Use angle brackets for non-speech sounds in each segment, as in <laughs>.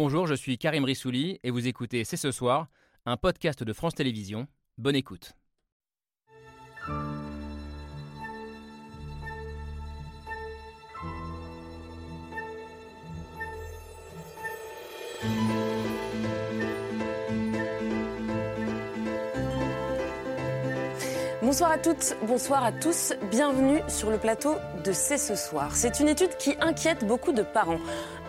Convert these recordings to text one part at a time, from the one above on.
Bonjour, je suis Karim Rissouli et vous écoutez C'est ce soir, un podcast de France Télévisions. Bonne écoute. Bonsoir à toutes, bonsoir à tous, bienvenue sur le plateau de C'est ce soir. C'est une étude qui inquiète beaucoup de parents.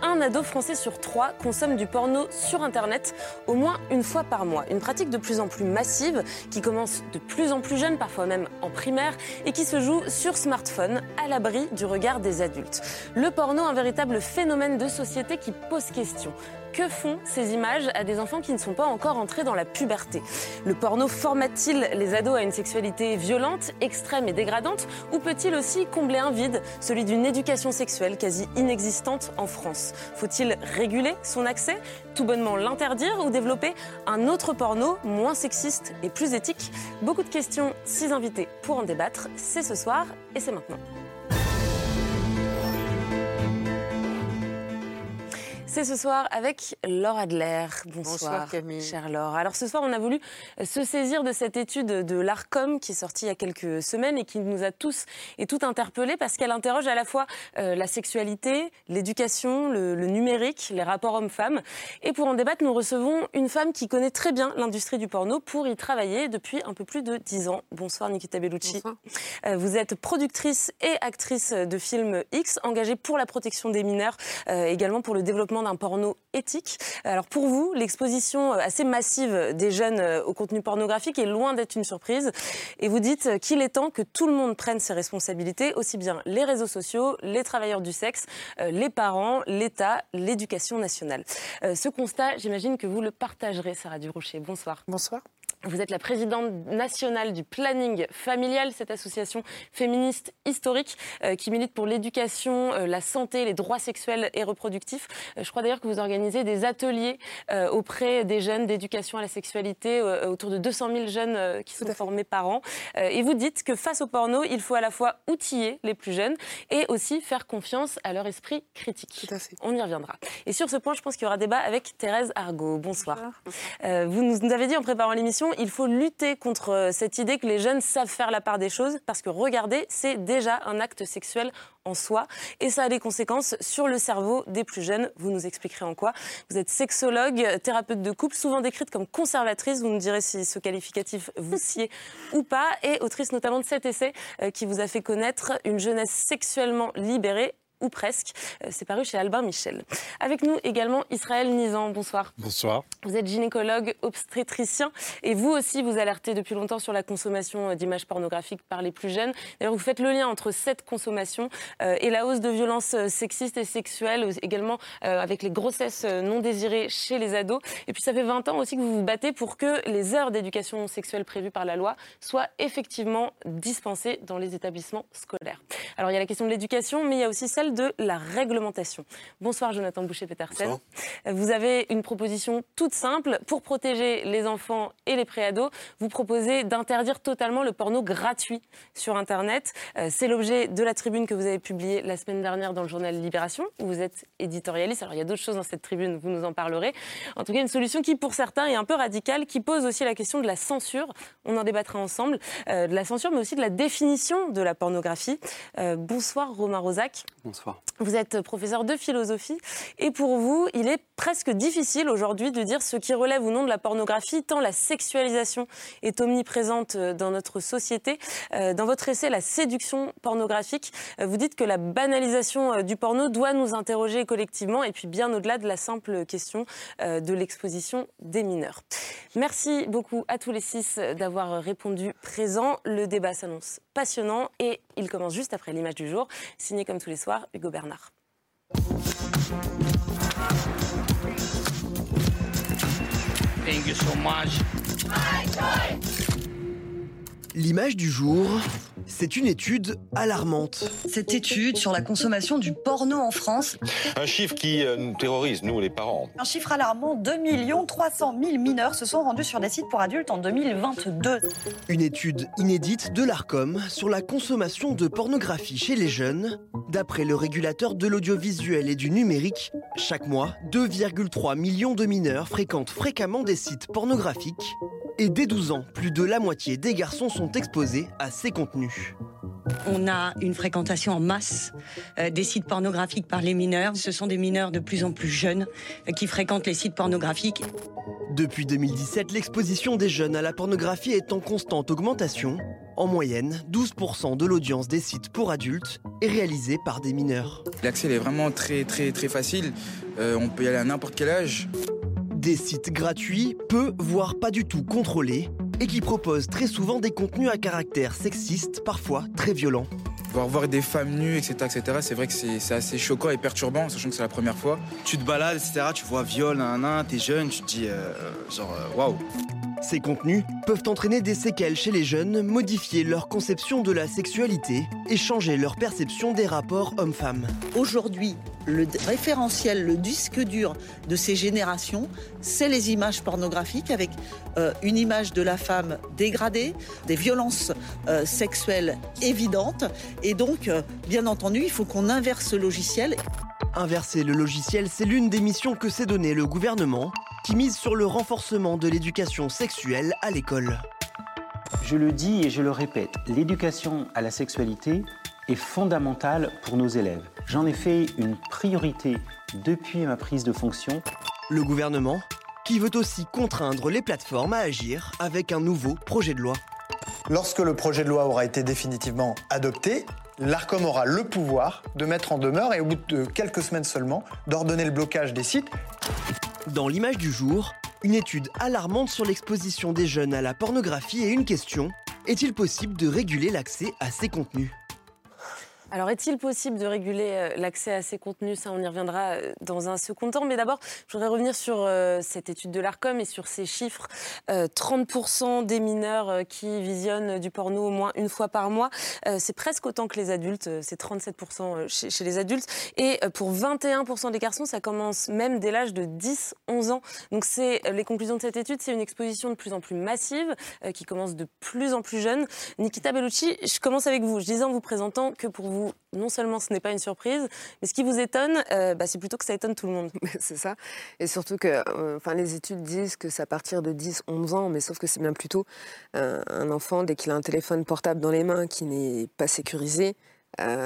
Un ado français sur trois consomme du porno sur Internet au moins une fois par mois. Une pratique de plus en plus massive qui commence de plus en plus jeune, parfois même en primaire, et qui se joue sur smartphone à l'abri du regard des adultes. Le porno, un véritable phénomène de société qui pose question. Que font ces images à des enfants qui ne sont pas encore entrés dans la puberté? Le porno formate-t-il les ados à une sexualité violente, extrême et dégradante Ou peut-il aussi combler un vide, celui d'une éducation sexuelle quasi inexistante en France? Faut-il réguler son accès Tout bonnement l'interdire ou développer un autre porno moins sexiste et plus éthique? Beaucoup de questions, six invités pour en débattre. C'est ce soir et c'est maintenant. C'est ce soir avec Laure Adler. Bonsoir, Bonsoir, Camille. chère Laure. Alors ce soir, on a voulu se saisir de cette étude de l'ARCOM qui est sortie il y a quelques semaines et qui nous a tous et toutes interpellés parce qu'elle interroge à la fois euh, la sexualité, l'éducation, le, le numérique, les rapports hommes-femmes. Et pour en débattre, nous recevons une femme qui connaît très bien l'industrie du porno pour y travailler depuis un peu plus de dix ans. Bonsoir Nikita Bellucci. Bonsoir. Euh, Vous êtes productrice et actrice de films X, engagée pour la protection des mineurs, euh, également pour le développement d'un porno éthique. Alors pour vous, l'exposition euh, assez massive des jeunes euh, au contenu pornographique est loin d'être une surprise. Et vous dites euh, qu'il est temps que tout le monde prenne ses responsabilités, aussi bien les réseaux sociaux, les travailleurs du sexe, les parents, l'État, l'éducation nationale. Ce constat, j'imagine que vous le partagerez, Sarah Durocher. Bonsoir. Bonsoir. Vous êtes la présidente nationale du planning familial, cette association féministe historique euh, qui milite pour l'éducation, euh, la santé, les droits sexuels et reproductifs. Euh, je crois d'ailleurs que vous organisez des ateliers auprès des jeunes d'éducation à la sexualité, autour de 200 000 jeunes qui sont formés par an. Et vous dites que face au porno, il faut à la fois outiller les plus jeunes et aussi faire confiance à leur esprit critique. Tout à fait. On y reviendra. Et sur ce point, je pense qu'il y aura débat avec Thérèse Argot. Bonsoir. Euh, vous nous avez dit en préparant l'émission, il faut lutter contre euh, cette idée que les jeunes savent faire la part des choses, parce que regarder, c'est déjà un acte sexuel en soi, et ça a des conséquences sur le cerveau des plus jeunes. Vous nous expliquerez en quoi. Vous êtes sexologue, euh, thérapeute de couple, souvent décrite comme conservatrice. Vous nous direz si ce qualificatif vous <laughs> sied ou pas, et autrice notamment de cet essai euh, qui vous a fait connaître une jeunesse sexuellement libérée ou presque. Euh, C'est paru chez Albin Michel. Avec nous également Israël Nizan. Bonsoir. Bonsoir. Vous êtes gynécologue, obstétricien et vous aussi vous alertez depuis longtemps sur la consommation euh, d'images pornographiques par les plus jeunes. D'ailleurs, vous faites le lien entre cette consommation euh, et la hausse de violences sexistes et sexuelles, également avec les grossesses non désirées chez les ados. Et puis ça fait 20 ans aussi que vous vous battez pour que les heures d'éducation sexuelle prévues par la loi soient effectivement dispensées dans les établissements scolaires. Alors il y a la question de l'éducation, mais il y a aussi celle de la réglementation. Bonsoir Jonathan Boucher-Petersen. Vous avez une proposition toute simple pour protéger les enfants et les préados. Vous proposez d'interdire totalement le porno gratuit sur Internet. Euh, C'est l'objet de la tribune que vous avez publiée la semaine dernière dans le journal Libération, où vous êtes éditorialiste. Alors il y a d'autres choses dans cette tribune, vous nous en parlerez. En tout cas, une solution qui, pour certains, est un peu radicale, qui pose aussi la question de la censure. On en débattra ensemble. Euh, de la censure, mais aussi de la définition de la pornographie. Euh, bonsoir Romain Rosac. Bonsoir. Vous êtes professeur de philosophie et pour vous, il est presque difficile aujourd'hui de dire ce qui relève ou non de la pornographie, tant la sexualisation est omniprésente euh, dans notre société. Euh, Dans votre essai La séduction pornographique, euh, vous dites que la banalisation du porno doit nous interroger collectivement et puis bien au-delà de la simple question de l'exposition des mineurs. Merci beaucoup à tous les six d'avoir répondu présent. Le débat s'annonce passionnant et il commence juste après l'image du jour, signé comme tous les soirs Hugo Bernard. Thank you so much. L'image du jour, c'est une étude alarmante. Cette étude sur la consommation du porno en France. Un chiffre qui euh, nous terrorise, nous les parents. Un chiffre alarmant, 2 300 000 mineurs se sont rendus sur des sites pour adultes en 2022. Une étude inédite de l'ARCOM sur la consommation de pornographie chez les jeunes. D'après le régulateur de l'audiovisuel et du numérique, chaque mois, 2,3 millions de mineurs fréquentent fréquemment des sites pornographiques. Et dès 12 ans, plus de la moitié des garçons sont exposés à ces contenus. On a une fréquentation en masse euh, des sites pornographiques par les mineurs. Ce sont des mineurs de plus en plus jeunes euh, qui fréquentent les sites pornographiques. Depuis 2017, l'exposition des jeunes à la pornographie est en constante augmentation. En moyenne, 12% de l'audience des sites pour adultes est réalisée par des mineurs. L'accès est vraiment très très très facile. Euh, on peut y aller à n'importe quel âge. Des sites gratuits, peu, voire pas du tout contrôlés, et qui proposent très souvent des contenus à caractère sexiste, parfois très violents. Voir, voir des femmes nues, etc., etc., c'est vrai que c'est assez choquant et perturbant, sachant que c'est la première fois. Tu te balades, etc., tu vois viol, un un, t'es jeune, tu te dis, euh, genre, euh, waouh. Ces contenus peuvent entraîner des séquelles chez les jeunes, modifier leur conception de la sexualité et changer leur perception des rapports hommes-femmes. Aujourd'hui, le référentiel, le disque dur de ces générations, c'est les images pornographiques avec euh, une image de la femme dégradée, des violences euh, sexuelles évidentes. Et donc, euh, bien entendu, il faut qu'on inverse le logiciel. Inverser le logiciel, c'est l'une des missions que s'est donné le gouvernement, qui mise sur le renforcement de l'éducation sexuelle à l'école. Je le dis et je le répète, l'éducation à la sexualité est fondamentale pour nos élèves. J'en ai fait une priorité depuis ma prise de fonction. Le gouvernement, qui veut aussi contraindre les plateformes à agir avec un nouveau projet de loi. Lorsque le projet de loi aura été définitivement adopté, l'ARCOM aura le pouvoir de mettre en demeure et au bout de quelques semaines seulement, d'ordonner le blocage des sites. Dans l'image du jour, une étude alarmante sur l'exposition des jeunes à la pornographie et une question est-il possible de réguler l'accès à ces contenus? Alors, est-il possible de réguler euh, l'accès à ces contenus? Ça, on y reviendra euh, dans un second temps. Mais d'abord, je voudrais revenir sur euh, cette étude de l'ARCOM et sur ces chiffres. 30% des mineurs qui visionnent du porno au moins une fois par mois. c'est presque autant que les adultes. C'est 37% chez, chez, les adultes. Et pour 21% des garçons, ça commence même dès l'âge de 10-11 ans. Donc, c'est les conclusions de cette étude. C'est une exposition de plus en plus massive qui commence de plus en plus jeune. Nikita Bellucci, je commence avec vous. Je disais en vous présentant que pour vous, non seulement ce n'est pas une surprise, mais ce qui vous étonne, euh, bah, c'est plutôt que ça étonne tout le monde. <laughs> c'est ça. Et surtout que euh, les études disent que c'est à partir de 10-11 ans, mais sauf que c'est bien plutôt euh, un enfant, dès qu'il a un téléphone portable dans les mains qui n'est pas sécurisé,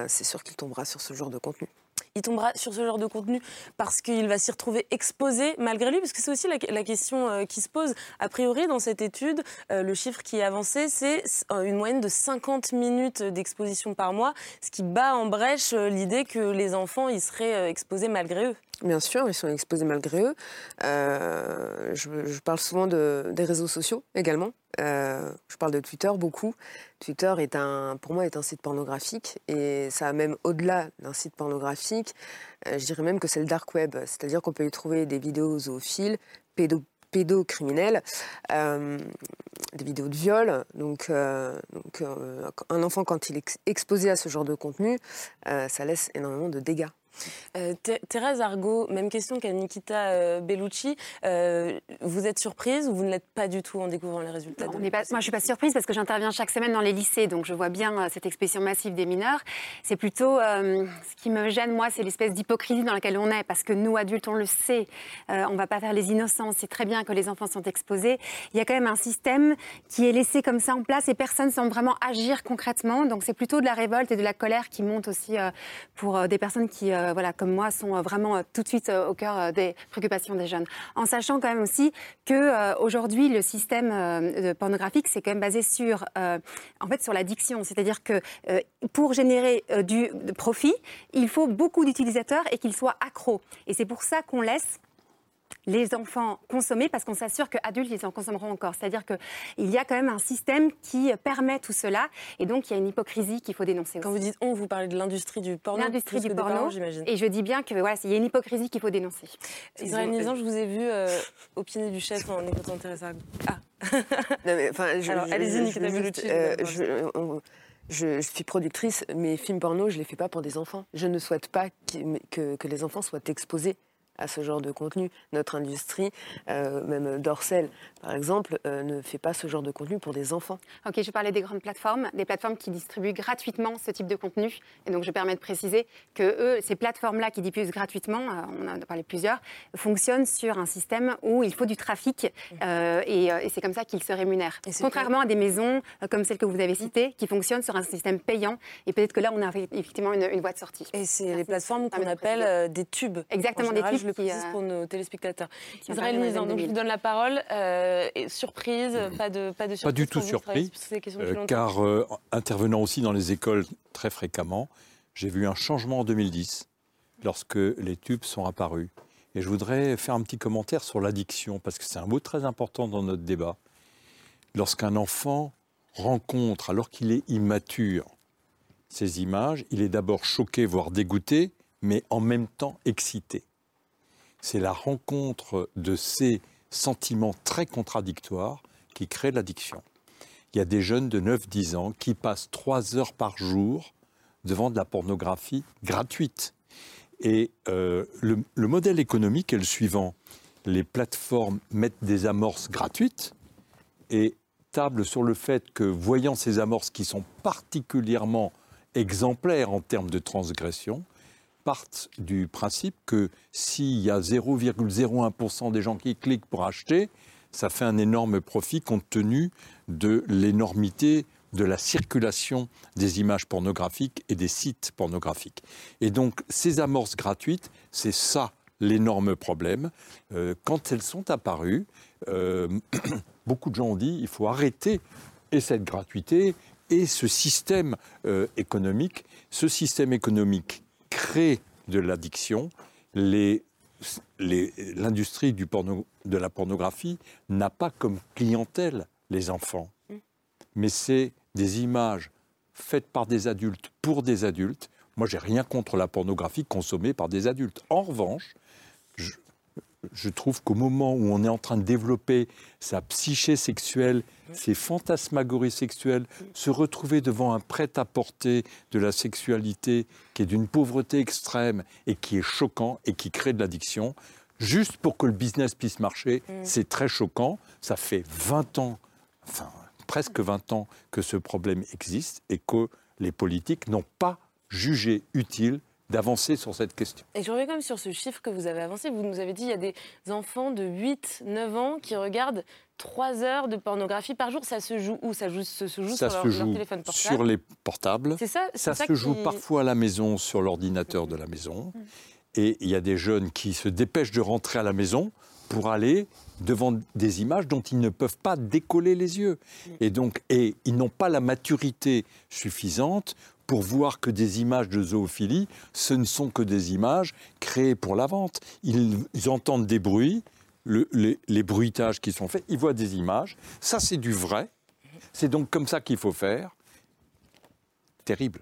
c'est sûr qu'il tombera sur ce genre de contenu il tombera sur ce genre de contenu parce qu'il va s'y retrouver exposé malgré lui, parce que c'est aussi la, question euh, qui se pose. A priori, dans cette étude, euh, le chiffre qui est avancé, c'est euh, une moyenne de 50 minutes d'exposition par mois, ce qui bat en brèche l'idée que les enfants y seraient exposés malgré eux. Bien sûr, ils sont exposés malgré eux. je, je, parle souvent de, des réseaux sociaux également. Euh, je parle de Twitter beaucoup. Twitter est un, pour moi est un site pornographique et ça a même au-delà d'un site pornographique, euh, je dirais même que c'est le dark web, c'est-à-dire qu'on peut y trouver des vidéos zoophiles, pédo pédocriminels, euh, des vidéos de viol. Donc un enfant, quand il est exposé à ce genre de contenu, ça laisse énormément de dégâts. Euh, Thérèse Argot, même question qu'à Nikita euh, Bellucci. Euh, vous êtes surprise ou vous ne l'êtes pas du tout en découvrant les résultats Moi, je ne suis pas surprise parce que j'interviens chaque semaine dans les lycées, donc je vois bien cette expression massive des mineurs. C'est plutôt ce qui me gêne, moi, c'est l'espèce d'hypocrisie dans laquelle on est, parce que nous, adultes, on le sait, on ne va pas faire les innocents, c'est très bien que les enfants sont exposés. Il y a quand même un système qui est laissé comme ça en place et personne ne semble vraiment agir concrètement. Donc c'est plutôt de la révolte et de la colère qui monte aussi pour des personnes qui euh, voilà, comme moi, sont euh, vraiment euh, tout de suite au cœur des préoccupations des jeunes. En sachant quand même aussi que aujourd'hui, le système pornographique, c'est quand même basé sur, en fait, sur l'addiction. C'est-à-dire que pour générer du profit, il faut beaucoup d'utilisateurs et qu'ils soient accros. Et c'est pour ça qu'on laisse les enfants consommer parce qu'on s'assure qu'adultes, ils en consommeront encore. C'est-à-dire qu'il y a quand même un système qui permet tout cela et donc il y a une hypocrisie qu'il faut dénoncer. Quand vous dites on, vous parlez de l'industrie du porno L'industrie du porno, j'imagine. Et je dis bien que voilà, il y a une hypocrisie qu'il faut dénoncer. Israël Nizan, je vous ai vu euh, au pied du chef en écoutant Teresa. Ah non, mais, enfin, Alors allez-y, Nicolas Bellucci. Euh, je, suis productrice, mes films porno, je les fais pas pour des enfants. Je ne souhaite pas que, que les enfants soient exposés à ce genre de contenu. Notre industrie, euh, même Dorsel par exemple, euh, ne fait pas ce genre de contenu pour des enfants. Ok, je parlais des grandes plateformes, des plateformes qui distribuent gratuitement ce type de contenu. Et donc je permets de préciser que eux, ces plateformes-là qui diffusent gratuitement, euh, on en a parlé plusieurs, fonctionnent sur un système où il faut du trafic et, c'est comme ça qu'ils se rémunèrent. Contrairement à des maisons comme celle que vous avez citée, qui fonctionnent sur un système payant. Et peut-être que là, on a effectivement une, voie de sortie. Et c'est les plateformes qu'on appelle des tubes. Exactement, des tubes je le précise pour nos téléspectateurs. Israël Nizan, donc je vous donne la parole. Euh, surprise, pas de, pas de surprise Pas du tout surpris, euh, car euh, intervenant aussi dans les écoles très fréquemment, j'ai vu un changement en 2010 lorsque les tubes sont apparus. Et je voudrais faire un petit commentaire sur l'addiction, parce que c'est un mot très important dans notre débat. Lorsqu'un enfant rencontre, alors qu'il est immature, ces images, il est d'abord choqué, voire dégoûté, mais en même temps excité c'est la rencontre de ces sentiments très contradictoires qui crée l'addiction. Il y a des jeunes de 9-10 ans qui passent 3 heures par jour devant de la pornographie gratuite. Et euh, le, le, modèle économique est le suivant. Les plateformes mettent des amorces gratuites et tablent sur le fait que, voyant ces amorces qui sont particulièrement exemplaires en termes de transgression, partent du principe que s'il y a 0,01% des gens qui cliquent pour acheter, ça fait un énorme profit compte tenu de l'énormité de la circulation des images pornographiques et des sites pornographiques. Et donc ces amorces gratuites, c'est ça l'énorme problème. Euh, quand elles sont apparues, euh, <clears throat> beaucoup de gens ont dit il faut arrêter et cette gratuité et ce système euh, économique. Ce système économique crée de l'addiction. L'industrie de la pornographie n'a pas comme clientèle les enfants, mm. mais c'est des images faites par des adultes pour des adultes. Moi, j'ai rien contre la pornographie consommée par des adultes. En revanche, je trouve qu'au moment où on est en train de développer sa psyché sexuelle, ses fantasmagories sexuelles, se retrouver devant un prêt-à-porter de la sexualité qui est d'une pauvreté extrême et qui est choquant et qui crée de l'addiction, juste pour que le business puisse marcher, mm. c'est très choquant. Ça fait 20 ans, enfin presque 20 ans que ce problème existe et que les politiques n'ont pas jugé utile d'avancer sur cette question. Et je reviens quand même sur ce chiffre que vous avez avancé. Vous nous avez dit qu'il y a des enfants de 8, 9 ans qui regardent 3 heures de pornographie par jour. Ça se joue où? Ça joue, se, joue ça sur se leur, joue téléphone portable? Sur les portables. C'est ça Ça, se joue parfois à la maison sur l'ordinateur de la maison. Mm. Et il y a des jeunes qui se dépêchent de rentrer à la maison pour aller devant des images dont ils ne peuvent pas décoller les yeux. Mm. Et donc, et ils n'ont pas la maturité suffisante pour voir que des images de zoophilie, ce ne sont que des images créées pour la vente. Ils, entendent des bruits, les, bruitages qui sont faits, ils voient des images. Ça, c'est du vrai. C'est donc comme ça qu'il faut faire. Terrible.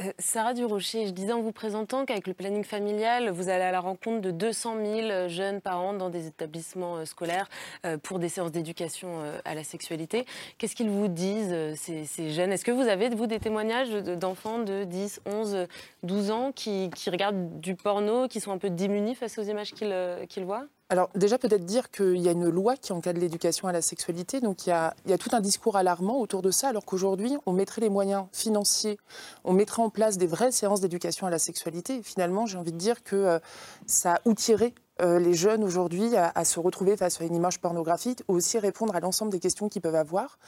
Euh, Sarah Durocher, je disais en vous présentant qu'avec le planning familial, vous allez à la rencontre de 200 000 jeunes parents dans des établissements euh, scolaires euh, pour des séances d'éducation à la sexualité. Qu'est-ce qu'ils vous disent, ces, jeunes? Est-ce que vous avez, vous, des témoignages d'enfants de 10, 11, 12 ans qui, regardent du porno, qui sont un peu démunis face aux images qu'ils voient? Alors déjà peut-être dire qu'il y a une loi qui encadre l'éducation à la sexualité, donc il y, a, tout un discours alarmant autour de ça, alors qu'aujourd'hui on mettrait les moyens financiers, on mettrait en place des vraies séances d'éducation à la sexualité. Finalement j'ai envie de dire que euh, ça outillerait euh, les jeunes aujourd'hui à, se retrouver face à une image pornographique ou aussi répondre à l'ensemble des questions qu'ils peuvent avoir.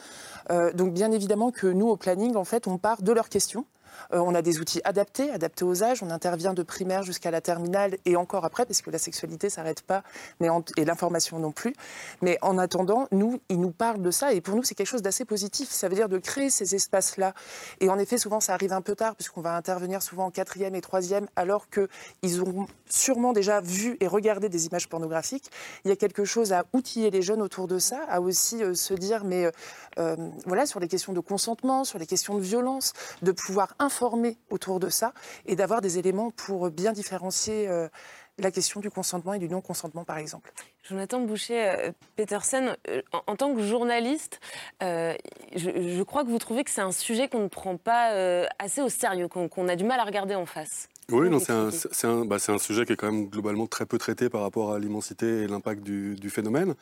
Euh, donc bien évidemment que nous au planning en fait on part de leurs questions. Euh, on a des outils adaptés, adaptés aux âges. On intervient de primaire jusqu'à la terminale et encore après, parce que la sexualité s'arrête pas, et l'information non plus. Mais en attendant, nous, ils nous parlent de ça et pour nous, c'est quelque chose d'assez positif. Ça veut dire de créer ces espaces-là. Et en effet, souvent, ça arrive un peu tard, puisqu'on va intervenir souvent en quatrième et troisième, alors qu'ils ont sûrement déjà vu et regardé des images pornographiques. Il y a quelque chose à outiller les jeunes autour de ça, à aussi euh, se dire, mais euh, voilà, sur les questions de consentement, sur les questions de violence, de pouvoir autour de ça et d'avoir des éléments pour bien différencier euh, la question du consentement et du non-consentement, par exemple. Jonathan Boucher-Petersen, en, tant que journaliste, je, crois que vous trouvez que c'est un sujet qu'on ne prend pas assez au sérieux, qu'on a du mal à regarder en face. Oui, non, c'est un, bah, un, sujet qui est quand même globalement très peu traité par rapport à l'immensité et l'impact du, du, phénomène.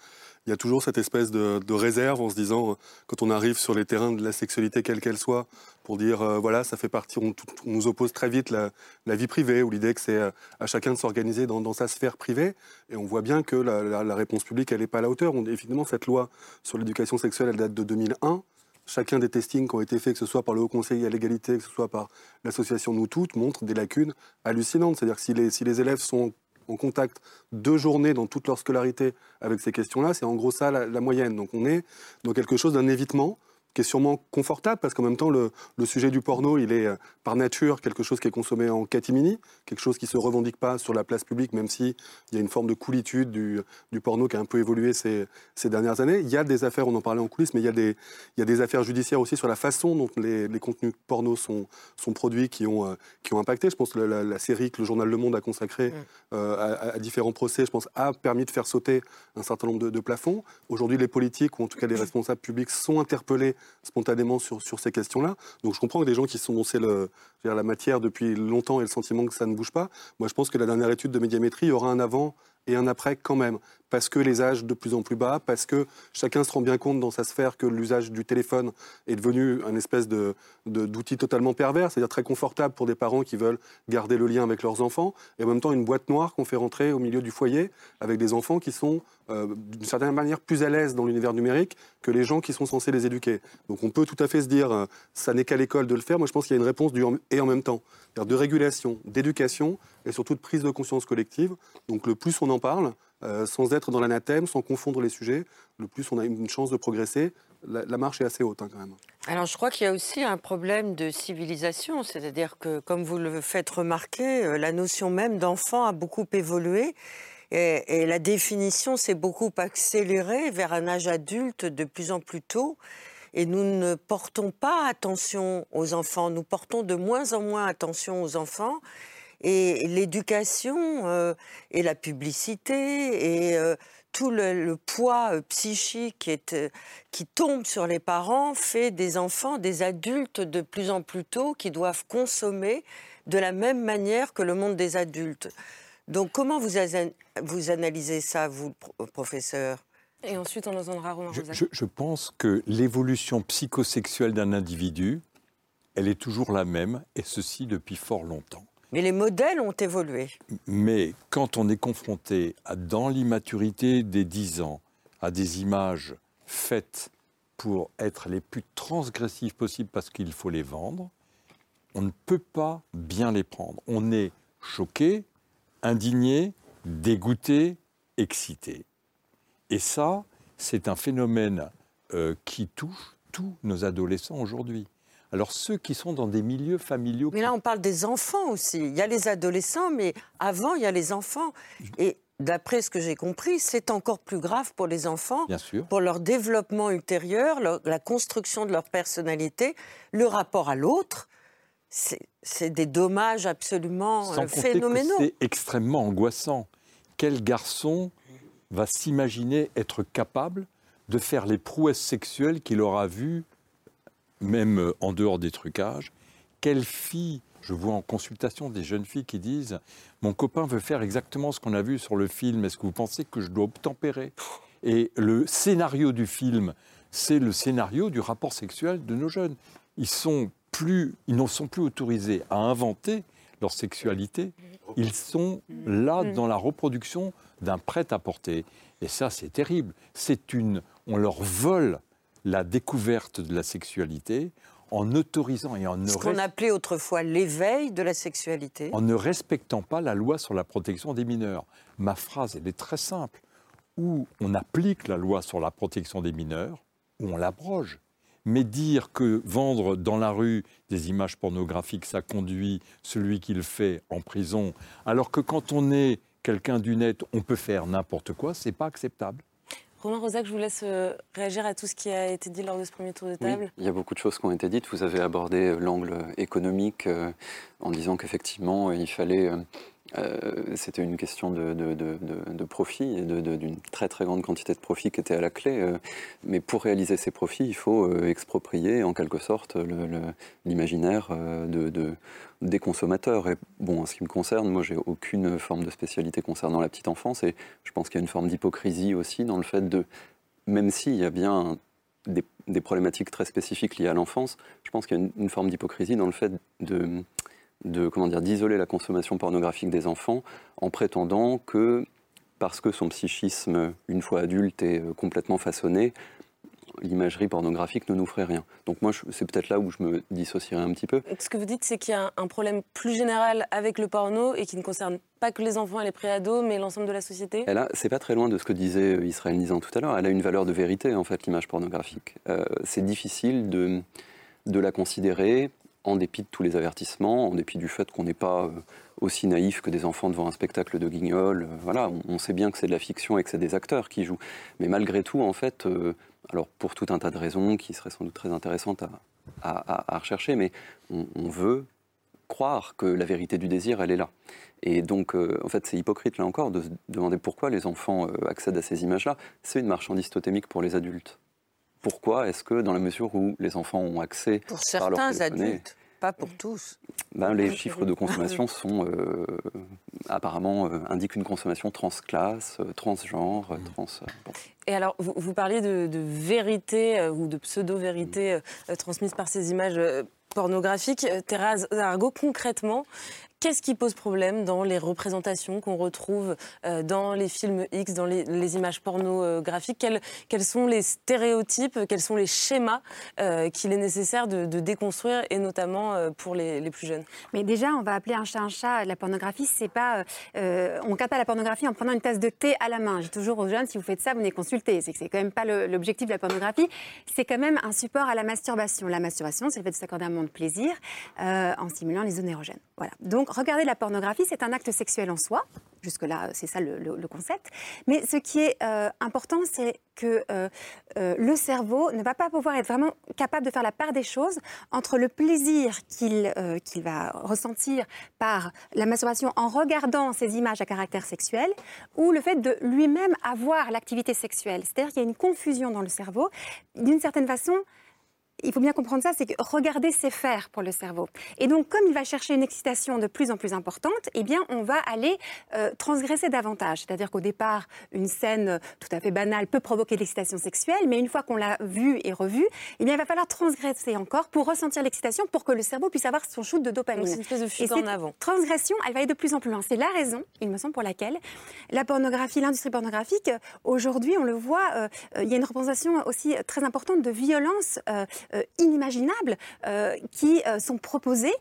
Il y a toujours cette espèce de, de, réserve en se disant, quand on arrive sur les terrains de la sexualité, quelle qu'elle soit, pour dire, euh, voilà, ça fait partie, on, nous oppose très vite la, la vie privée ou l'idée que c'est euh, à chacun de s'organiser dans, dans, sa sphère privée. Et on voit bien que la, la, la réponse publique, elle n'est pas à la hauteur. On, évidemment, cette loi sur l'éducation sexuelle, elle date de 2001 chacun des testings qui ont été faits, que ce soit par le Haut Conseil à l'égalité, que ce soit par l'association Nous Toutes, montrent des lacunes hallucinantes. C'est-à-dire que si les, si les élèves sont en contact deux journées dans toute leur scolarité avec ces questions-là, c'est en gros ça la, la, moyenne. Donc on est dans quelque chose d'un évitement qui est sûrement confortable, parce qu'en même temps, le, le, sujet du porno, il est euh, par nature quelque chose qui est consommé en catimini, quelque chose qui ne se revendique pas sur la place publique, même s'il y a une forme de coolitude du, du, porno qui a un peu évolué ces, ces, dernières années. Il y a des affaires, on en parlait en coulisses, mais il y a des, il y a des affaires judiciaires aussi sur la façon dont les, les contenus porno sont, sont produits qui ont, euh, qui ont impacté. Je pense que la, la, série que le journal Le Monde a consacrée mmh. euh, à, à, différents procès, je pense, a permis de faire sauter un certain nombre de, de plafonds. Aujourd'hui, les politiques, ou en tout cas les responsables publics, sont interpellés spontanément sur, sur ces questions-là. Donc je comprends que des gens qui sont dans le, la matière depuis longtemps et le sentiment que ça ne bouge pas. Moi, je pense que la dernière étude de médiamétrie aura un avant et un après quand même parce que les âges de plus en plus bas, parce que chacun se rend bien compte dans sa sphère que l'usage du téléphone est devenu un espèce d'outil totalement pervers, c'est-à-dire très confortable pour des parents qui veulent garder le lien avec leurs enfants, et en même temps une boîte noire qu'on fait rentrer au milieu du foyer avec des enfants qui sont euh, d'une certaine manière plus à l'aise dans l'univers numérique que les gens qui sont censés les éduquer. Donc on peut tout à fait se dire, euh, ça n'est qu'à l'école de le faire. Moi je pense qu'il y a une réponse et en même temps, de régulation, d'éducation et surtout de prise de conscience collective. Donc le plus on en parle, euh, sans être dans l'anathème, sans confondre les sujets, le plus on a une chance de progresser. La, marche est assez haute hein, quand même. Alors je crois qu'il y a aussi un problème de civilisation, c'est-à-dire que, comme vous le faites remarquer, euh, la notion même d'enfant a beaucoup évolué. Et la définition s'est beaucoup accélérée vers un âge adulte de plus en plus tôt. Et nous ne portons pas attention aux enfants, nous portons de moins en moins attention aux enfants. Et l'éducation euh, et la publicité et euh, tout le, le poids euh, psychique qui, est, qui tombe sur les parents fait des enfants des adultes de plus en plus tôt qui doivent consommer de la même manière que le monde des adultes. Donc comment vous, vous analysez ça, vous, professeur? Et ensuite, on entendra Romain je, je, je pense que l'évolution psychosexuelle d'un individu, elle est toujours la même, et ceci depuis fort longtemps. Mais les modèles ont évolué. Mais quand on est confronté à, dans l'immaturité des 10 ans à des images faites pour être les plus transgressives possibles parce qu'il faut les vendre, on ne peut pas bien les prendre. On est choqué, indigné, dégoûté, excité. Et ça, c'est un phénomène euh, qui touche tous nos adolescents aujourd'hui. Alors ceux qui sont dans des milieux familiaux... Mais là, on parle des enfants aussi. Il y a les adolescents, mais avant, il y a les enfants. Et d'après ce que j'ai compris, c'est encore plus grave pour les enfants, Bien sûr. pour leur développement ultérieur, leur, la construction de leur personnalité, le rapport à l'autre. C'est des dommages absolument Sans euh, phénoménaux. C'est extrêmement angoissant. Quel garçon va s'imaginer être capable de faire les prouesses sexuelles qu'il aura vues même euh, en dehors des trucages, quelle fille, je vois en consultation des jeunes filles qui disent Mon copain veut faire exactement ce qu'on a vu sur le film, est-ce que vous pensez que je dois obtempérer? Et le scénario du film, c'est le scénario du rapport sexuel de nos jeunes. Ils sont plus, ils n'en sont plus autorisés à inventer leur sexualité. Ils sont là dans la reproduction d'un prêt-à-porter. Et ça, c'est terrible. C'est une, on leur vole la découverte de la sexualité en autorisant et en ne ce qu'on appelait autrefois l'éveil de la sexualité. En ne respectant pas la loi sur la protection des mineurs. Ma phrase, elle est très simple. Ou on applique la loi sur la protection des mineurs, ou on l'abroge. Mais dire que vendre dans la rue des images pornographiques, ça conduit celui qui le fait en prison, alors que quand on est quelqu'un du net, on peut faire n'importe quoi, c'est pas acceptable. Romain Rosac, je vous laisse euh, réagir à tout ce qui a été dit lors de ce premier tour de table. Oui, il y a beaucoup de choses qui ont été dites. Vous avez abordé l'angle économique euh, en disant qu'effectivement, il fallait C'était une question de, profit et d'une très très grande quantité de profit qui était à la clé. mais pour réaliser ces profits, il faut exproprier en quelque sorte l'imaginaire de, des consommateurs. Et bon, en ce qui me concerne, moi, j'ai aucune forme de spécialité concernant la petite enfance. Et je pense qu'il y a une forme d'hypocrisie aussi dans le fait de, même s'il y a bien des, problématiques très spécifiques liées à l'enfance, je pense qu'il y a une, forme d'hypocrisie dans le fait de, de comment dire, d'isoler la consommation pornographique des enfants en prétendant que parce que son psychisme, une fois adulte, est euh, complètement façonné, l'imagerie pornographique ne nous ferait rien. Donc moi, c'est peut-être là où je me dissocierais un petit peu. Ce que vous dites, c'est qu'il y a un problème plus général avec le porno et qui ne concerne pas que les enfants et les préados, mais l'ensemble de la société Elle c'est pas très loin de ce que disait Israël Nizan tout à l'heure. Elle a une valeur de vérité, en fait, l'image pornographique. Euh, c'est difficile de, de la considérer en dépit de tous les avertissements, en dépit du fait qu'on n'est pas euh, aussi naïf que des enfants devant un spectacle de guignol. Euh, voilà, on, sait bien que c'est de la fiction et que c'est des acteurs qui jouent. Mais malgré tout, en fait, alors pour tout un tas de raisons qui seraient sans doute très intéressantes à, rechercher, mais on, veut croire que la vérité du désir, elle est là. Et donc, euh, en fait, c'est hypocrite, là encore, de se demander pourquoi les enfants euh, accèdent à ces images-là. C'est une marchandise totémique pour les adultes. Pourquoi est-ce que, dans la mesure où les enfants ont accès pour certains adultes, pas pour tous. Ben, les chiffres de consommation sont euh, apparemment euh, indiquent une consommation transclasse, euh, transgenre, mmh. trans. Et alors, vous, vous parliez de, de vérité ou de pseudo-vérité transmise par ces images pornographiques. Thérèse Argo, concrètement, Qu'est-ce qui pose problème dans les représentations qu'on retrouve euh, dans les films X, dans les, images pornographiques? Quels, quels, sont les stéréotypes, quels sont les schémas euh, qu'il est nécessaire de, déconstruire, et notamment euh, pour les, plus jeunes? Mais déjà, on va appeler un chat un chat. La pornographie, c'est pas. on ne pas la pornographie en prenant une tasse de thé à la main. J'ai toujours aux jeunes, si vous faites ça, venez consulter. C'est que c'est quand même pas l'objectif de la pornographie. C'est quand même un support à la masturbation. La masturbation, c'est le fait de s'accorder un moment de plaisir en stimulant les zones érogènes. Donc, regarder la pornographie, c'est un acte sexuel en soi. Jusque-là, c'est ça le, concept. Mais ce qui est euh, important, c'est que euh, euh, le cerveau ne va pas pouvoir être vraiment capable de faire la part des choses entre le plaisir qu'il va ressentir par la masturbation en regardant ces images à caractère sexuel ou le fait de lui-même avoir l'activité sexuelle. C'est-à-dire qu'il y a une confusion dans le cerveau. D'une certaine façon, il faut bien comprendre ça, c'est que regarder, c'est faire pour le cerveau. Et donc, comme il va chercher une excitation de plus en plus importante, eh bien, on va aller euh, transgresser davantage. C'est-à-dire qu'au départ, une scène tout à fait banale peut provoquer l'excitation sexuelle, mais une fois qu'on l'a vue et revue, eh bien, il va falloir transgresser encore pour ressentir l'excitation, pour que le cerveau puisse avoir son shoot de dopamine. C'est une espèce de fuite en avant. Transgression, elle va aller de plus en plus loin. C'est la raison, il me semble, pour laquelle la pornographie, l'industrie pornographique, aujourd'hui, on le voit, euh, il y a une représentation aussi très importante de violence euh, euh, inimaginables euh, qui euh, sont proposés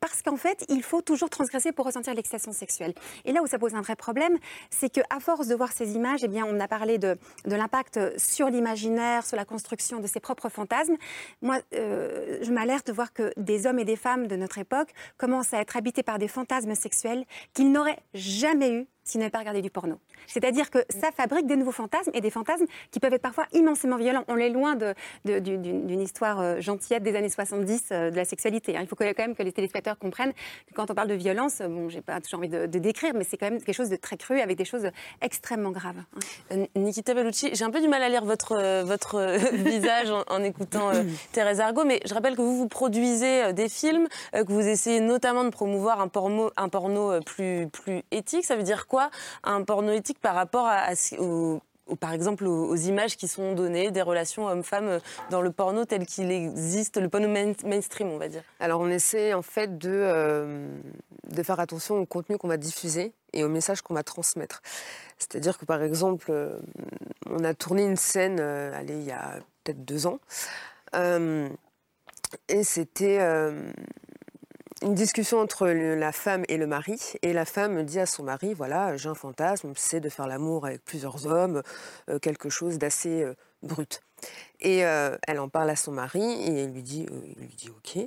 parce qu'en fait, il faut toujours transgresser pour ressentir l'excitation sexuelle. Et là où ça pose un vrai problème, c'est qu'à force de voir ces images, eh bien, on a parlé de, de l'impact sur l'imaginaire, sur la construction de ses propres fantasmes. Moi, je m'alerte de voir que des hommes et des femmes de notre époque commencent à être habités par des fantasmes sexuels qu'ils n'auraient jamais eu s'ils n'avaient pas regardé du porno. C'est-à-dire que ça fabrique des nouveaux fantasmes et des fantasmes qui peuvent être parfois immensément violents. On est loin d'une histoire euh, gentillette des années 70 euh, de la sexualité. Hein. Il faut quand même que les téléspectateurs comprennent que quand on parle de violence, bon, j'ai pas toujours envie de, décrire, mais c'est quand même quelque chose de très cru avec des choses extrêmement graves. Hein. Euh, Nikita Bellucci, j'ai un peu du mal à lire votre, votre <laughs> visage en, écoutant <coughs> Thérèse Argot, mais je rappelle que vous vous produisez des films, que vous essayez notamment de promouvoir un porno, un porno plus, plus éthique. Ça veut dire quoi un porno éthique par rapport à, par exemple aux, images qui sont données des relations hommes-femmes euh, dans le porno tel qu'il existe, le porno mainstream, on va dire Alors on essaie en fait de, euh, de faire attention au contenu qu'on va diffuser et au message qu'on va transmettre. C'est-à-dire que par exemple, euh, on a tourné une scène, allez, il y a peut-être deux ans, et c'était une discussion entre la femme et le mari, et la femme dit à son mari, voilà, j'ai un fantasme, c'est de faire l'amour avec plusieurs hommes, euh, quelque chose d'assez euh, brut. Et euh, elle en parle à son mari et il lui dit, il lui dit ok.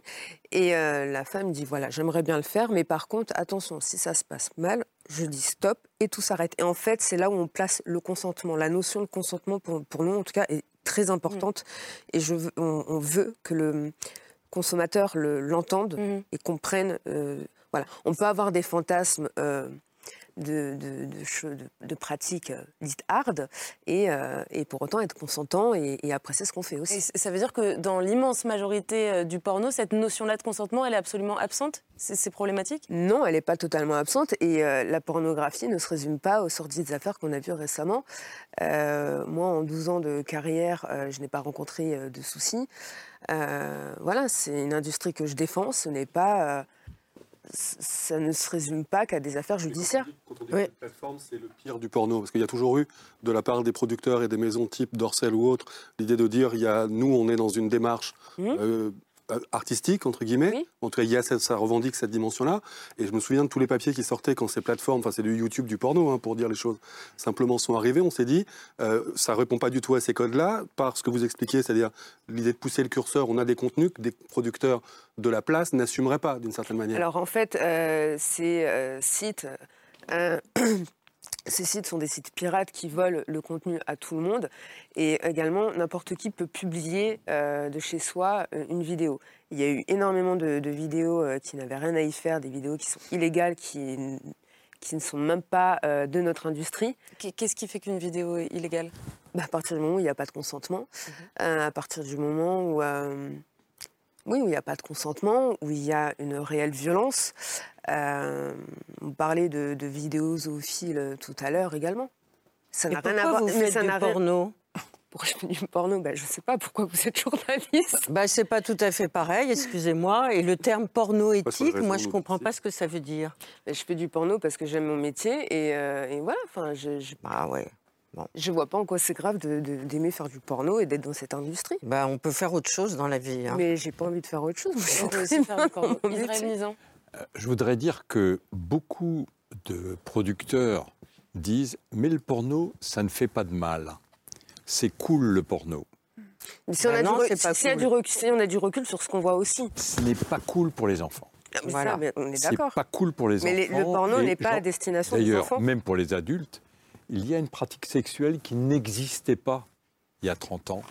Et la femme dit voilà, j'aimerais bien le faire, mais par contre, attention, si ça se passe mal, je dis stop et tout s'arrête. Et en fait, c'est là où on place le consentement. La notion de consentement, pour, pour nous en tout cas, est très importante. Mmh. Et je, on veut que le, consommateurs l'entendent mhm. et comprennent euh, Voilà, on peut avoir des fantasmes de, de, pratiques euh, dites hard et, euh, et, pour autant être consentant et, après c'est ce qu'on fait aussi. ça veut dire que dans l'immense majorité euh, du porno, cette notion-là de consentement, elle est absolument absente? C'est problématique? Non, elle n'est pas totalement absente et la pornographie ne se résume pas aux sorties des affaires qu'on a vues récemment. moi, en 12 ans de carrière, je n'ai pas rencontré de soucis. voilà, c'est une industrie que je défends, ce n'est pas ça ne se résume pas qu'à des affaires judiciaires. Quand on dit, plateforme, c'est le pire du porno, parce qu'il y a toujours eu, de la part des producteurs et des maisons type Dorsel ou autres, l'idée de dire, il y a, nous, on est dans une démarche mmh. euh, euh, artistique, entre guillemets. En tout cas, ça revendique cette dimension-là. Et je me souviens de tous les papiers qui sortaient quand ces plateformes, enfin c'est du YouTube, du porno, hein, pour dire les choses simplement, sont arrivées. On s'est dit, euh, ça ne répond pas du tout à ces codes-là, par ce que vous expliquez, c'est-à-dire l'idée de pousser le curseur. On a des contenus que des producteurs de la place n'assumeraient pas, d'une certaine manière. Alors en fait, euh, ces sites... Ces sites sont des sites pirates qui volent le contenu à tout le monde et également n'importe qui peut publier euh, de chez soi euh, une vidéo. Il y a eu énormément de, vidéos euh, qui n'avaient rien à y faire, des vidéos qui sont illégales, qui, qui ne sont même pas de notre industrie. Qu'est-ce qui fait qu'une vidéo est illégale? Bah, À partir du moment où il n'y a pas de consentement, mhm. à partir du moment où... Oui, où il n'y a pas de consentement, où il y a une réelle violence. Euh, on parlait de, vidéos zoophiles euh, tout à l'heure également. Ça n'a rien à voir. mais ça n'a porno. Pourquoi je fais du porno ben, Je ne sais pas pourquoi vous êtes journaliste. Ben, c'est pas tout à fait pareil, excusez-moi. Et le terme porno éthique, moi je ne comprends pas ce que ça veut dire. Ben, je fais du porno parce que j'aime mon métier et, euh, voilà. Enfin, je, Ah ouais. Bon. Je vois pas en quoi c'est grave d'aimer faire du porno et d'être dans cette industrie. Bah, on peut faire autre chose dans la vie. Hein. Mais j'ai pas envie de faire autre chose. Euh, je voudrais dire que beaucoup de producteurs disent mais le porno, ça ne fait pas de mal. C'est cool le porno. Mais si, on, a du on a du recul sur ce qu'on voit aussi. Ce n'est pas cool pour les enfants. Voilà, on est d'accord. C'est pas cool pour les enfants. Mais le porno n'est pas à destination des enfants. D'ailleurs, même pour les adultes, il y a une pratique sexuelle qui n'existait pas il y a 30 ans,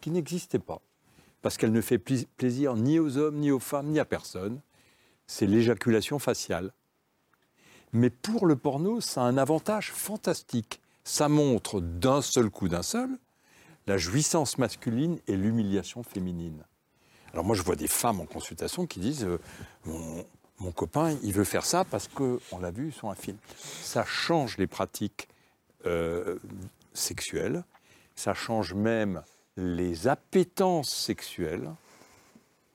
qui n'existait pas, parce qu'elle ne fait plaisir ni aux hommes, ni aux femmes, ni à personne. C'est l'éjaculation faciale. Mais pour le porno, ça a un avantage fantastique. Ça montre d'un seul coup, d'un seul, la jouissance masculine et l'humiliation féminine. Alors moi, je vois des femmes en consultation qui disent euh, mon, copain, il veut faire ça parce qu'on l'a vu sur un film. Ça change les pratiques euh, sexuelles, ça change même les appétences sexuelles.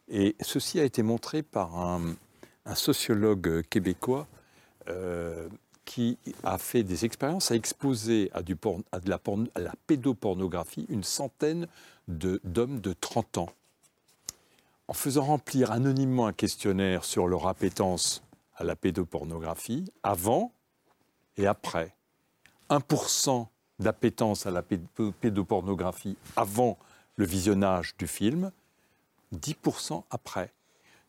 Et ceci a été montré par un, sociologue québécois euh, qui a fait des expériences, a exposé à la pédopornographie une centaine d'hommes de, de 30 ans. En faisant remplir anonymement un questionnaire sur leur appétence à la pédopornographie, avant et après. 1% d'appétence à la pédopornographie avant le visionnage du film, 10% après.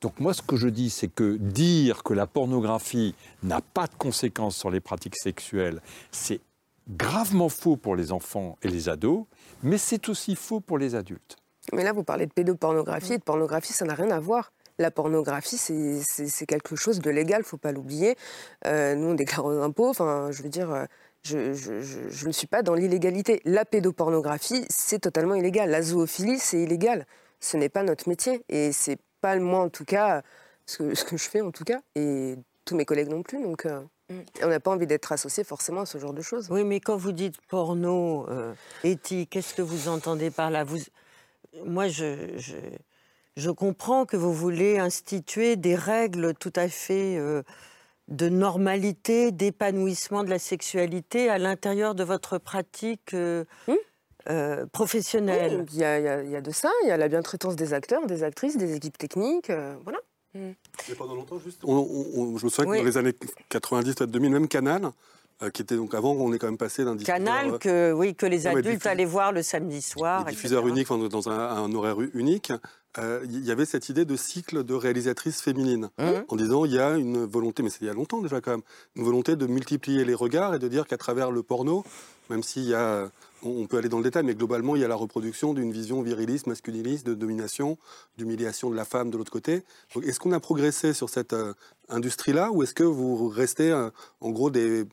Donc moi ce que je dis, c'est que dire que la pornographie n'a pas de conséquences sur les pratiques sexuelles, c'est gravement faux pour les enfants et les ados, mais c'est aussi faux pour les adultes. Mais là, vous parlez de pédopornographie et de pornographie, ça n'a rien à voir. La pornographie, c'est quelque chose de légal, faut pas l'oublier. Euh, nous, on déclare aux impôts, enfin, je veux dire, euh, je, ne suis pas dans l'illégalité. La pédopornographie, c'est totalement illégal. La zoophilie, c'est illégal. Ce n'est pas notre métier. Et c'est pas moi, en tout cas, ce que, ce que, je fais, en tout cas. Et tous mes collègues non plus. Donc, euh, mm. on n'a pas envie d'être associé forcément à ce genre de choses. Oui, mais quand vous dites porno, euh, éthique, qu'est-ce que vous entendez par là? Vous... Moi, je, je, comprends que vous voulez instituer des règles tout à fait. Euh, de normalité, d'épanouissement de la sexualité à l'intérieur de votre pratique euh, hmm euh, professionnelle il, y a, de ça, il y a la bientraitance des acteurs, des actrices, des équipes techniques, euh, voilà. Hmm. pendant longtemps, juste, je me souviens que dans les années 90, 2000, même Canal, qui était donc avant, on est quand même passé d'un diffuseur... Canal, que, oui, que les adultes allaient voir le samedi soir. diffuseur unique, dans un, horaire unique. euh, il y avait cette idée de cycle de réalisatrices féminines, Mmh. en disant il y a une volonté, mais c'est il y a longtemps déjà quand même, une volonté de multiplier les regards et de dire qu'à travers le porno, même s'il y a, on peut aller dans le détail, mais globalement il y a la reproduction d'une vision viriliste, masculiniste, de domination, d'humiliation de la femme de l'autre côté. Est-ce qu'on a progressé sur cette euh, industrie-là, ou est-ce que vous restez euh, en gros des,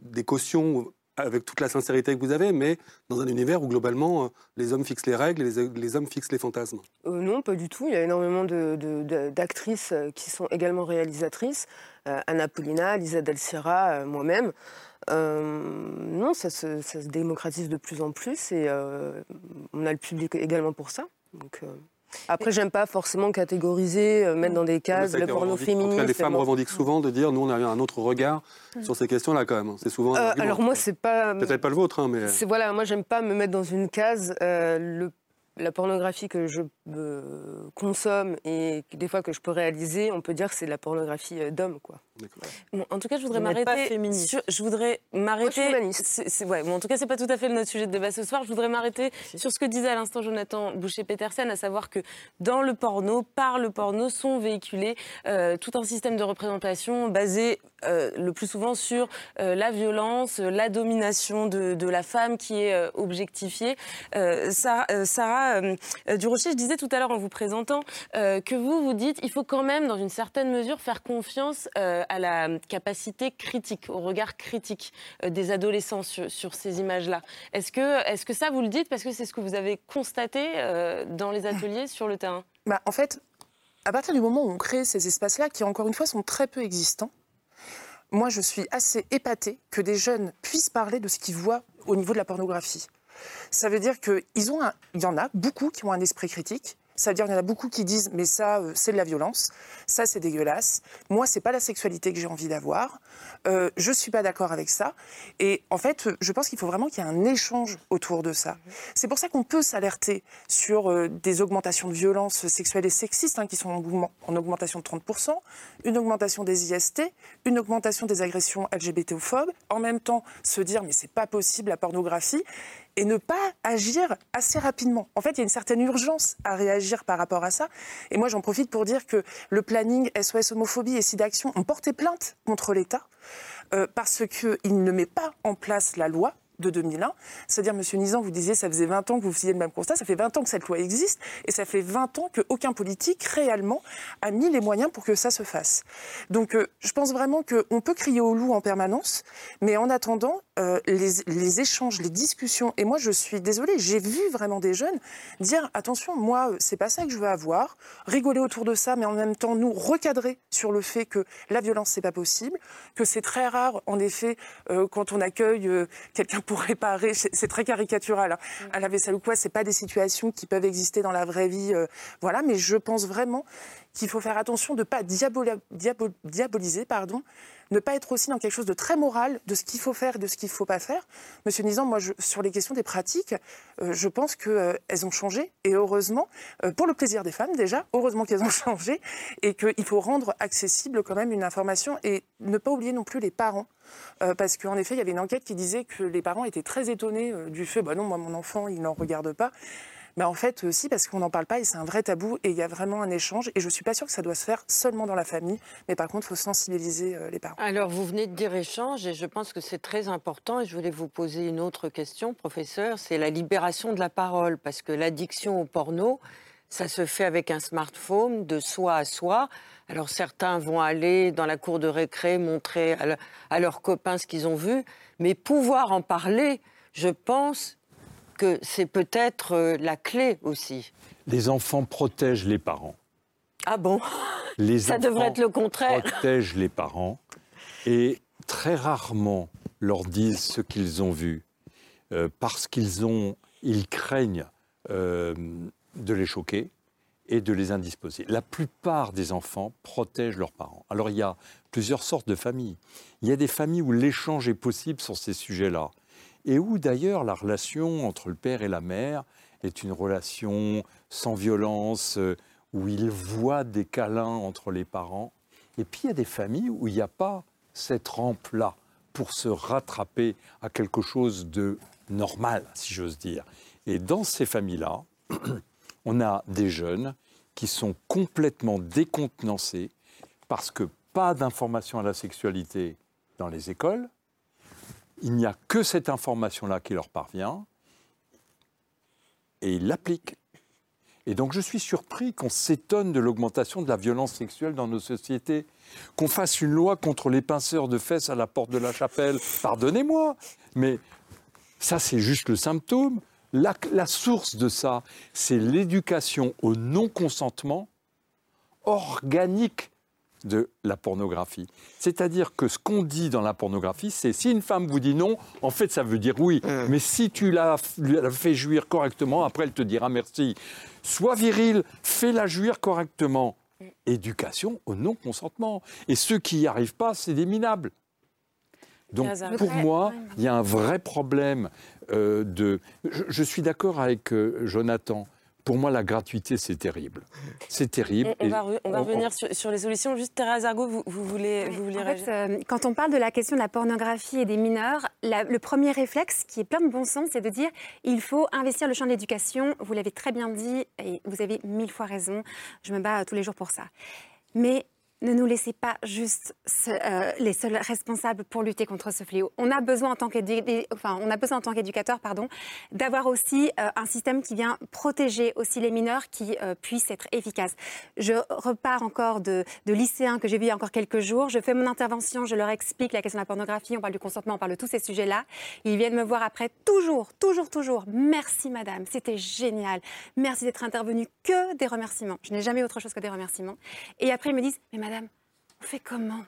des cautions avec toute la sincérité que vous avez, mais dans un univers où globalement euh, les hommes fixent les règles et les, hommes fixent les fantasmes Euh, non, pas du tout. Il y a énormément de- de- d'actrices euh, qui sont également réalisatrices. Anna Paulina, Lisa euh, moi-même. Non, ça se, ça se démocratise de plus en plus et on a le public également pour ça. Après, j'aime pas forcément catégoriser, euh, mettre dans des cases le porno féministe. les femmes revendiquent souvent de dire nous on a eu un autre regard sur ces questions-là quand même. C'est souvent. un Euh, alors moi, c'est pas. Peut-être pas le vôtre, hein, mais. C'est voilà, moi j'aime pas me mettre dans une case. Euh, le- la pornographie que je consomme et des fois que je peux réaliser, on peut dire que c'est de la pornographie euh, d'homme, quoi. Bon, en tout cas, je voudrais m'arrêter. féministe. sur- Je voudrais m'arrêter. ouais, bon, en tout cas, c'est pas tout à fait notre sujet de débat ce soir. Je voudrais m'arrêter sur ce que disait à l'instant Jonathan Boucher-Petersen, à savoir que dans le porno, par le porno, sont véhiculés euh, tout un système de représentation basé euh, le plus souvent sur euh, la violence, la domination de, de la femme qui est euh, objectifiée. Euh, Sarah, euh, Sarah Durocher, je disais tout à l'heure en vous présentant euh, que vous vous dites il faut quand même, dans une certaine mesure, faire confiance euh, à la capacité critique, au regard critique euh, des adolescents sur, ces images-là. Est-ce que, est que ça, vous le dites parce que c'est ce que vous avez constaté dans les ateliers sur le terrain? Bah, en fait, à partir du moment où on crée ces espaces-là, qui encore une fois sont très peu existants, moi je suis assez épatée que des jeunes puissent parler de ce qu'ils voient au niveau de la pornographie. Ça veut dire qu'il y en a beaucoup qui ont un esprit critique. Ça veut dire qu'il y en a beaucoup qui disent mais ça euh, c'est de la violence, ça c'est dégueulasse. Moi c'est pas la sexualité que j'ai envie d'avoir. Euh, je suis pas d'accord avec ça. Et en fait je pense qu'il faut vraiment qu'il y ait un échange autour de ça. C'est pour ça qu'on peut s'alerter sur euh, des augmentations de violences sexuelles et sexistes hein, qui sont en, augment- en augmentation de 30%, une augmentation des IST, une augmentation des agressions LGBT-phobes. En même temps se dire mais c'est pas possible la pornographie et ne pas agir assez rapidement. En fait, il y a une certaine urgence à réagir par rapport à ça. Et moi, j'en profite pour dire que le planning SOS homophobie et SIDAction ont porté plainte contre l'État euh, parce qu'il ne met pas en place la loi de 2001. C'est-à-dire, Monsieur Nizan, vous disiez, ça faisait 20 ans que vous faisiez le même constat, ça fait 20 ans que cette loi existe, et ça fait 20 ans qu'aucun politique, réellement, a mis les moyens pour que ça se fasse. Donc, euh, je pense vraiment qu'on peut crier au loup en permanence, mais en attendant, euh, les, échanges, les discussions, et moi, je suis désolée, j'ai vu vraiment des jeunes dire, attention, moi, euh, c'est pas ça que je veux avoir, rigoler autour de ça, mais en même temps, nous recadrer sur le fait que la violence, c'est pas possible, que c'est très rare, en effet, quand on accueille quelqu'un pour réparer, c'est très caricatural, hein, à la vaisselle ou quoi, c'est pas des situations qui peuvent exister dans la vraie vie, euh, voilà, mais je pense vraiment qu'il faut faire attention de ne pas diaboli- diabo- diaboliser, pardon, ne pas être aussi dans quelque chose de très moral, de ce qu'il faut faire et de ce qu'il ne faut pas faire. Monsieur Nizan, moi, sur les questions des pratiques, euh, je pense qu'elles ont changé, et heureusement, euh, pour le plaisir des femmes déjà, heureusement qu'elles ont <laughs> changé, et qu'il faut rendre accessible quand même une information, et ne pas oublier non plus les parents. Euh, parce qu'en effet, il y avait une enquête qui disait que les parents étaient très étonnés euh, du fait, bah non, moi, mon enfant, il n'en regarde pas. Mais en fait, aussi parce qu'on n'en parle pas et c'est un vrai tabou et il y a vraiment un échange. Et je ne suis pas sûre que ça doit se faire seulement dans la famille, mais par contre, il faut sensibiliser euh, les parents. Alors, vous venez de dire échange, et je pense que c'est très important. Et je voulais vous poser une autre question, professeur. C'est la libération de la parole, parce que l'addiction au porno, ça se fait avec un smartphone, de soi à soi. Alors, certains vont aller dans la cour de récré montrer à leurs copains ce qu'ils ont vu, mais pouvoir en parler, je pense que c'est peut-être euh, la clé aussi. Les enfants protègent les parents. Ah bon? Les Ça devrait être le contraire. protègent les parents et très rarement leur disent ce qu'ils ont vu euh, parce qu'ils ont, ils craignent euh, de les choquer et de les indisposer. La plupart des enfants protègent leurs parents. Alors il y a plusieurs sortes de familles. Il y a des familles où l'échange est possible sur ces sujets-là et où d'ailleurs la relation entre le père et la mère est une relation sans violence, euh, où ils voient des câlins entre les parents. Et puis il y a des familles où il n'y a pas cette rampe-là pour se rattraper à quelque chose de normal, si j'ose dire. Et dans ces familles-là, <clears throat> On a des jeunes qui sont complètement décontenancés parce que pas d'information à la sexualité dans les écoles. Il n'y a que cette information-là qui leur parvient et ils l'appliquent. Et donc je suis surpris qu'on s'étonne de l'augmentation de la violence sexuelle dans nos sociétés. Qu'on fasse une loi contre les pinceurs de fesses à la porte de la chapelle, pardonnez-moi, mais ça c'est juste le symptôme. La, source de ça, c'est l'éducation au non-consentement organique de la pornographie. C'est-à-dire que ce qu'on dit dans la pornographie, c'est si une femme vous dit non, en fait ça veut dire oui. Mais si tu l'as fait jouir correctement, après elle te dira merci. Sois viril, fais-la jouir correctement. Éducation au non-consentement. Et ceux qui n'y arrivent pas, c'est des minables. Donc pour moi, il y a un vrai problème euh, de... Je, suis d'accord avec euh, Jonathan pour moi, la gratuité, c'est terrible. C'est terrible. On, va, revenir sur, les solutions. Juste, Thérèse Argot, vous, voulez, vous voulez en fait, euh, Quand on parle de la question de la pornographie et des mineurs, le premier réflexe, qui est plein de bon sens, c'est de dire il faut investir le champ de l'éducation. Vous l'avez très bien dit et vous avez mille fois raison. Je me bats tous les jours pour ça. Mais ne nous laissez pas juste euh, les seuls responsables pour lutter contre ce fléau. On a besoin en tant qu'éducateur, pardon, d'avoir aussi euh, un système qui vient protéger aussi les mineurs, qui euh, puisse être efficace. Je repars encore de, de lycéens que j'ai vus il y a encore quelques jours. Je fais mon intervention, je leur explique la question de la pornographie, on parle du consentement, on parle de tous ces sujets-là. Ils viennent me voir après, toujours, toujours, toujours. Merci madame, c'était génial. Merci d'être intervenue. Que des remerciements. Je n'ai jamais autre chose que des remerciements. Et après ils me disent, mais madame, Madame, on fait comment?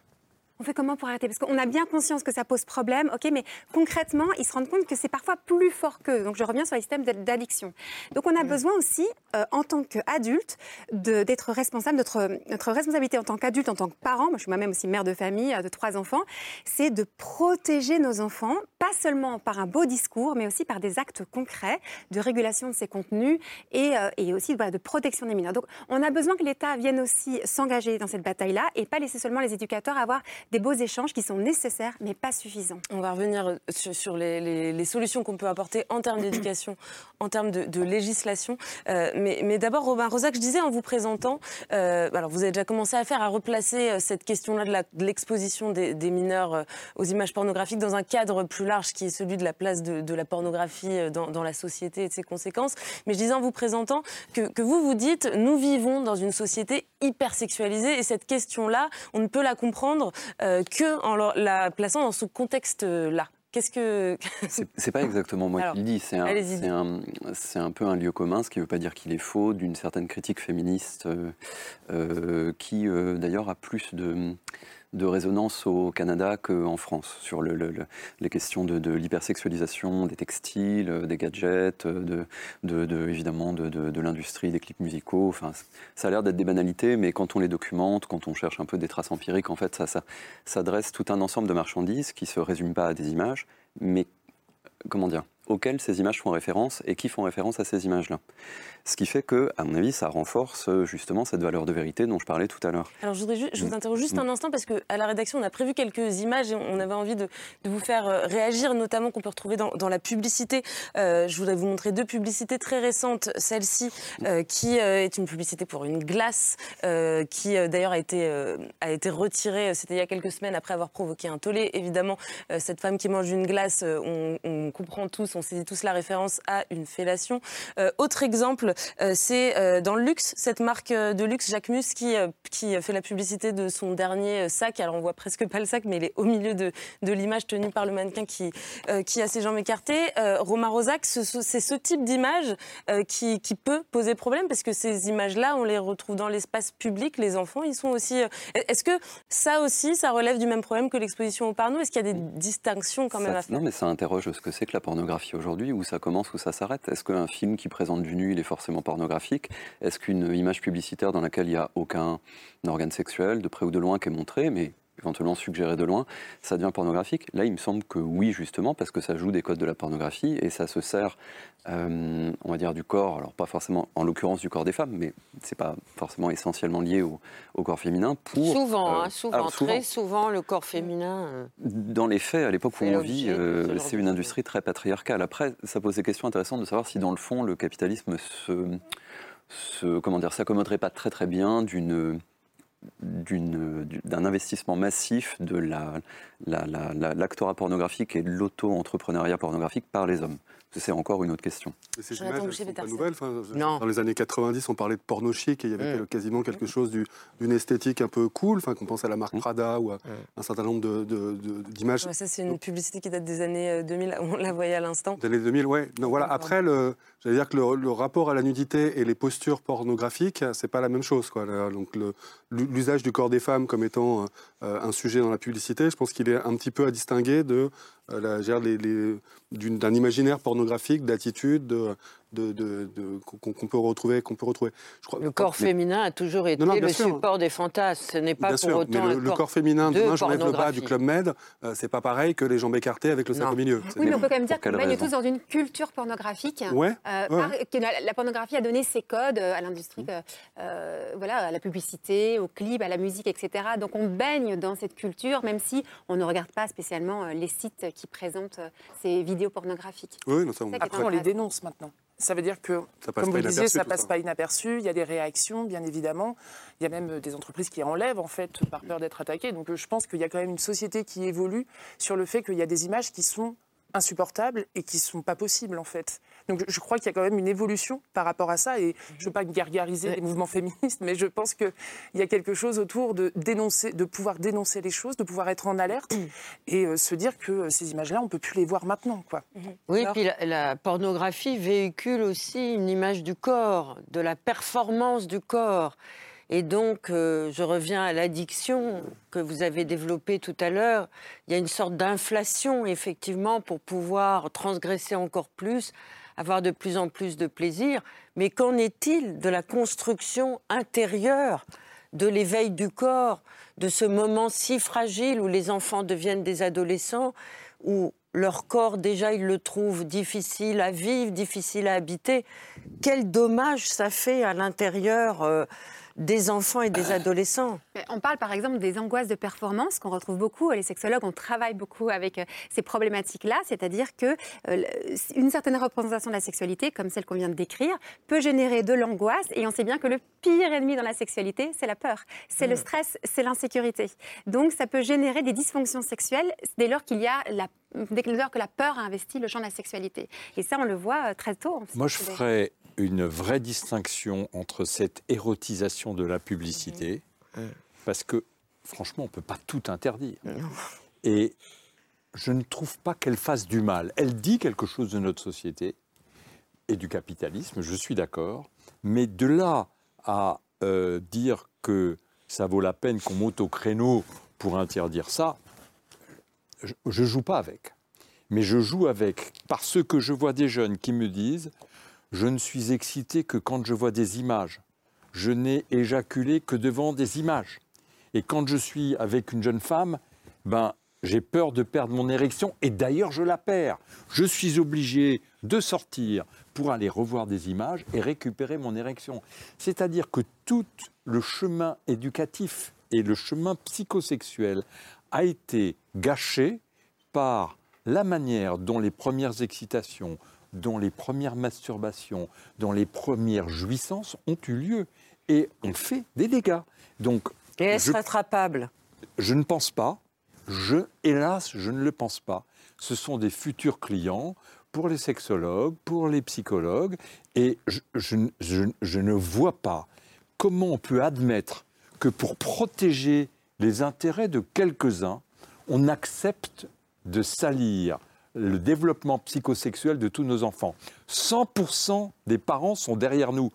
On fait comment pour arrêter? Parce qu'on a bien conscience que ça pose problème, ok, mais concrètement, ils se rendent compte que c'est parfois plus fort qu'eux. Donc je reviens sur les systèmes d'addiction. Donc on a besoin aussi, euh, en tant qu'adulte, d'être responsable. Notre, notre responsabilité en tant qu'adulte, en tant que parent, moi je suis moi-même aussi mère de famille euh, de trois enfants, c'est de protéger nos enfants, pas seulement par un beau discours, mais aussi par des actes concrets de régulation de ces contenus et, euh, et aussi de protection des mineurs. Donc on a besoin que l'État vienne aussi s'engager dans cette bataille-là et pas laisser seulement les éducateurs avoir des beaux échanges qui sont nécessaires mais pas suffisants. On va revenir sur, les, solutions qu'on peut apporter en termes <coughs> d'éducation, en termes de, législation. Euh, mais, d'abord, Robin Rosac, je disais en vous présentant, euh, alors vous avez déjà commencé à faire, à replacer euh, cette question-là de l'exposition des, mineurs aux images pornographiques dans un cadre plus large qui est celui de la place de, la pornographie dans, la société et de ses conséquences. Mais je disais en vous présentant que, que vous vous dites, nous vivons dans une société hyper sexualisée et cette question-là, on ne peut la comprendre euh, que en la plaçant dans ce contexte-là. Qu'est-ce que. <laughs> c'est pas exactement moi qui le dis, c'est un, un, un, peu un lieu commun, ce qui ne veut pas dire qu'il est faux, d'une certaine critique féministe euh, euh, qui d'ailleurs a plus de de résonance au Canada qu'en France sur le, les questions de, l'hypersexualisation des textiles, euh, des gadgets, euh, de, évidemment de, l'industrie des clips musicaux. Enfin, ça a l'air d'être des banalités, mais quand on les documente, quand on cherche un peu des traces empiriques, en fait, ça, ça, tout un ensemble de marchandises qui se résument pas à des images, mais comment dire, auxquelles ces images font référence et qui font référence à ces images-là. Ce qui fait que, à mon avis, ça renforce euh, justement cette valeur de vérité dont je parlais tout à l'heure. Alors, je, voudrais je vous mm. interroge juste un mm. instant parce qu'à la rédaction, on a prévu quelques images et on avait envie de, vous faire euh, réagir, notamment qu'on peut retrouver dans, la publicité. Euh, je voudrais vous montrer deux publicités très récentes. Celle-ci, qui est une publicité pour une glace, qui d'ailleurs a été, a été retirée, c'était il y a quelques semaines après avoir provoqué un tollé. Évidemment, cette femme qui mange une glace, on, on comprend tous, on saisit tous la référence à une fellation. autre exemple, c'est euh, dans le luxe, cette marque euh, de luxe Jacquemus qui, qui fait la publicité de son dernier sac. Alors on voit presque pas le sac, mais il est au milieu de, de l'image tenue par le mannequin qui, qui a ses jambes écartées. Romain Rosac, c'est ce type d'image qui, qui, peut poser problème parce que ces images-là, on les retrouve dans l'espace public. Les enfants, ils sont aussi. Est-ce que ça aussi, ça relève du même problème que l'exposition au porno? Est-ce qu'il y a des distinctions quand même à faire? Non, mais ça interroge ce que c'est que la pornographie aujourd'hui, où ça commence, où ça s'arrête. Est-ce qu'un film qui présente du nu, il est forcément pornographique. Est-ce qu'une image publicitaire dans laquelle il n'y a aucun organe sexuel, de près ou de loin, qui est montré, mais éventuellement suggéré de loin, ça devient pornographique Là, il me semble que oui, justement, parce que ça joue des codes de la pornographie et ça se sert, euh, on va dire, du corps, alors pas forcément en l'occurrence du corps des femmes, mais c'est pas forcément essentiellement lié au, corps féminin. Pour, souvent, hein, souvent, très souvent, le corps féminin. Euh, dans les faits, à l'époque où on vit, euh, c'est une industrie très patriarcale. Après, ça pose des questions intéressantes de savoir si, dans le fond, le capitalisme se se, comment dire, s'accommoderait pas très très bien d'une d'un investissement massif de l'actorat la, pornographique et de l'auto-entrepreneuriat pornographique par les hommes c'est encore une autre question. ces images, pas nouvelles. Dans les années 90, on parlait de porno chic et il y avait mm. quasiment quelque chose d'une esthétique un peu cool. Enfin, qu'on pense à la marque mm. Prada ou à mm. un certain nombre d'images. ça, c'est une publicité qui date des années 2000, euh, <laughs> on la voyait à l'instant. Des années 2000, ouais. Non, voilà. Après, j'allais dire que le, rapport à la nudité et les postures pornographiques, c'est pas la même chose. Quoi. Donc, l'usage du corps des femmes comme étant euh, un sujet dans la publicité, je pense qu'il est un petit peu à distinguer euh, d'un imaginaire pornographique, d'attitude, de, de, qu'on peut retrouver. Qu'on peut retrouver. Je crois, le corps féminin a toujours été le support des fantasmes. Ce n'est pas pour sûr, autant mais le, le corps, féminin, demain j'enlève le bas du Club Med, euh, c'est pas pareil que les jambes écartées avec le sac au milieu. Oui, mais on peut quand même dire qu'on baigne tous dans une culture pornographique. Ouais, euh, que la, pornographie a donné ses codes à l'industrie, euh, voilà, à la publicité, au clip, à la musique, etc. Donc on baigne dans cette culture, même si on ne regarde pas spécialement les sites qui présentent ces vidéos pornographiques. Oui, non, ça, Après, on les dénonce maintenant. Ça veut dire que, comme vous le disiez, ça passe pas inaperçu. Il y a des réactions, bien évidemment. Il y a même des entreprises qui enlèvent, en fait, par peur d'être attaquées. Donc je pense qu'il y a quand même une société qui évolue sur le fait qu'il y a des images qui sont insupportables et qui ne sont pas possibles en fait. Donc je crois qu'il y a quand même une évolution par rapport à ça et je ne veux pas gargariser les mouvements féministes, mais je pense qu'il y a quelque chose autour de dénoncer, de pouvoir dénoncer les choses, de pouvoir être en alerte et euh, se dire que euh, ces images-là, on ne peut plus les voir maintenant. Quoi. Oui, puis la, pornographie véhicule aussi une image du corps, de la performance du corps. Et donc, euh, je reviens à l'addiction que vous avez développée tout à l'heure. Il y a une sorte d'inflation, effectivement, pour pouvoir transgresser encore plus, avoir de plus en plus de plaisir. Mais qu'en est-il de la construction intérieure, de l'éveil du corps, de ce moment si fragile où les enfants deviennent des adolescents, où leur corps, déjà, ils le trouvent difficile à vivre, difficile à habiter? Quel dommage ça fait à l'intérieur euh, des enfants et des adolescents. On parle par exemple des angoisses de performance qu'on retrouve beaucoup. Les sexologues, on travaille beaucoup avec euh, ces problématiques-là, c'est-à-dire que euh, une certaine représentation de la sexualité, comme celle qu'on vient de décrire, peut générer de l'angoisse. Et on sait bien que le pire ennemi dans la sexualité, c'est la peur, c'est le mm. stress, c'est l'insécurité. Donc ça peut générer des dysfonctions sexuelles dès lors qu'il y a la dès lors que la peur a investi le champ de la sexualité. Et ça, on le voit euh, très tôt. Moi, je ferais une vraie distinction entre cette érotisation de la publicité, mmh. Mmh. parce que franchement, on ne peut pas tout interdire. Et je ne trouve pas qu'elle fasse du mal. Elle dit quelque chose de notre société et du capitalisme, je suis d'accord, mais de là à euh, dire que ça vaut la peine qu'on monte au créneau pour interdire ça, je ne joue pas avec. Mais je joue avec parce que je vois des jeunes qui me disent je ne suis excité que quand je vois des images. Je n'ai éjaculé que devant des images. Et quand je suis avec une jeune femme, ben, j'ai peur de perdre mon érection et d'ailleurs je la perds. Je suis obligé de sortir pour aller revoir des images et récupérer mon érection. C'est-à-dire que tout le chemin éducatif et le chemin psychosexuel a été gâché par la manière dont les premières excitations, dont les premières masturbations, dont les premières jouissances ont eu lieu. Et on fait des dégâts. Donc, et est-ce rattrapable? Je ne pense pas. Je, hélas, je ne le pense pas. Ce sont des futurs clients pour les sexologues, pour les psychologues, et je, je ne vois pas comment on peut admettre que pour protéger les intérêts de quelques-uns, on accepte de salir le développement psychosexuel de tous nos enfants. 100% des parents sont derrière nous.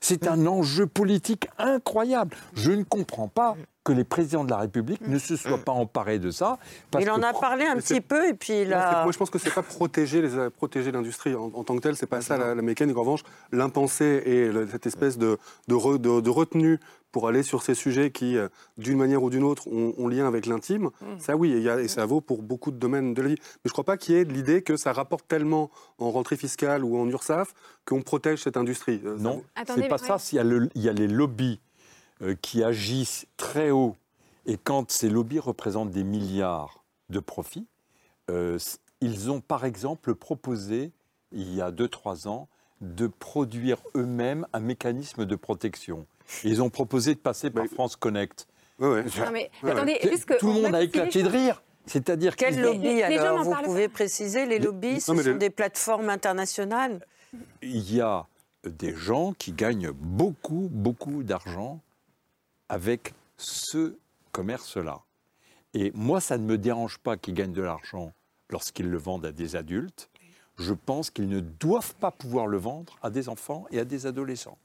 C'est un enjeu politique incroyable. Je ne comprends pas que les présidents de la République ne se soient pas emparés de ça. il en a parlé un petit peu et puis là... Moi, je pense que c'est pas protéger les protéger l'industrie en, tant que telle. C'est pas ça la, mécanique. En revanche, l'impensé et cette espèce de, de, de retenue pour aller sur ces sujets qui, euh, d'une manière ou d'une autre, ont, lien avec l'intime, mmh. ça oui, et, ça vaut pour beaucoup de domaines de la vie. Mais je ne crois pas qu'il y ait l'idée que ça rapporte tellement en rentrée fiscale ou en URSAF qu'on protège cette industrie. Euh, non, c'est pas ça. Il y, a il y, a les lobbies euh, qui agissent très haut, et quand ces lobbies représentent des milliards de profits, ils ont par exemple proposé, il y a 2-3 ans, de produire eux-mêmes un mécanisme de protection. Ils ont proposé de passer par France Connect. Non, mais attendez, puisque Tout le on monde a les éclaté de rire. C'est-à-dire Quel lobby les alors n'en Vous pouvez préciser les lobbies Ce Non, sont des plateformes internationales il y a des gens qui gagnent beaucoup, beaucoup d'argent avec ce commerce-là. Et moi, ça ne me dérange pas qu'ils gagnent de l'argent lorsqu'ils le vendent à des adultes. Je pense qu'ils ne doivent pas pouvoir le vendre à des enfants et à des adolescents.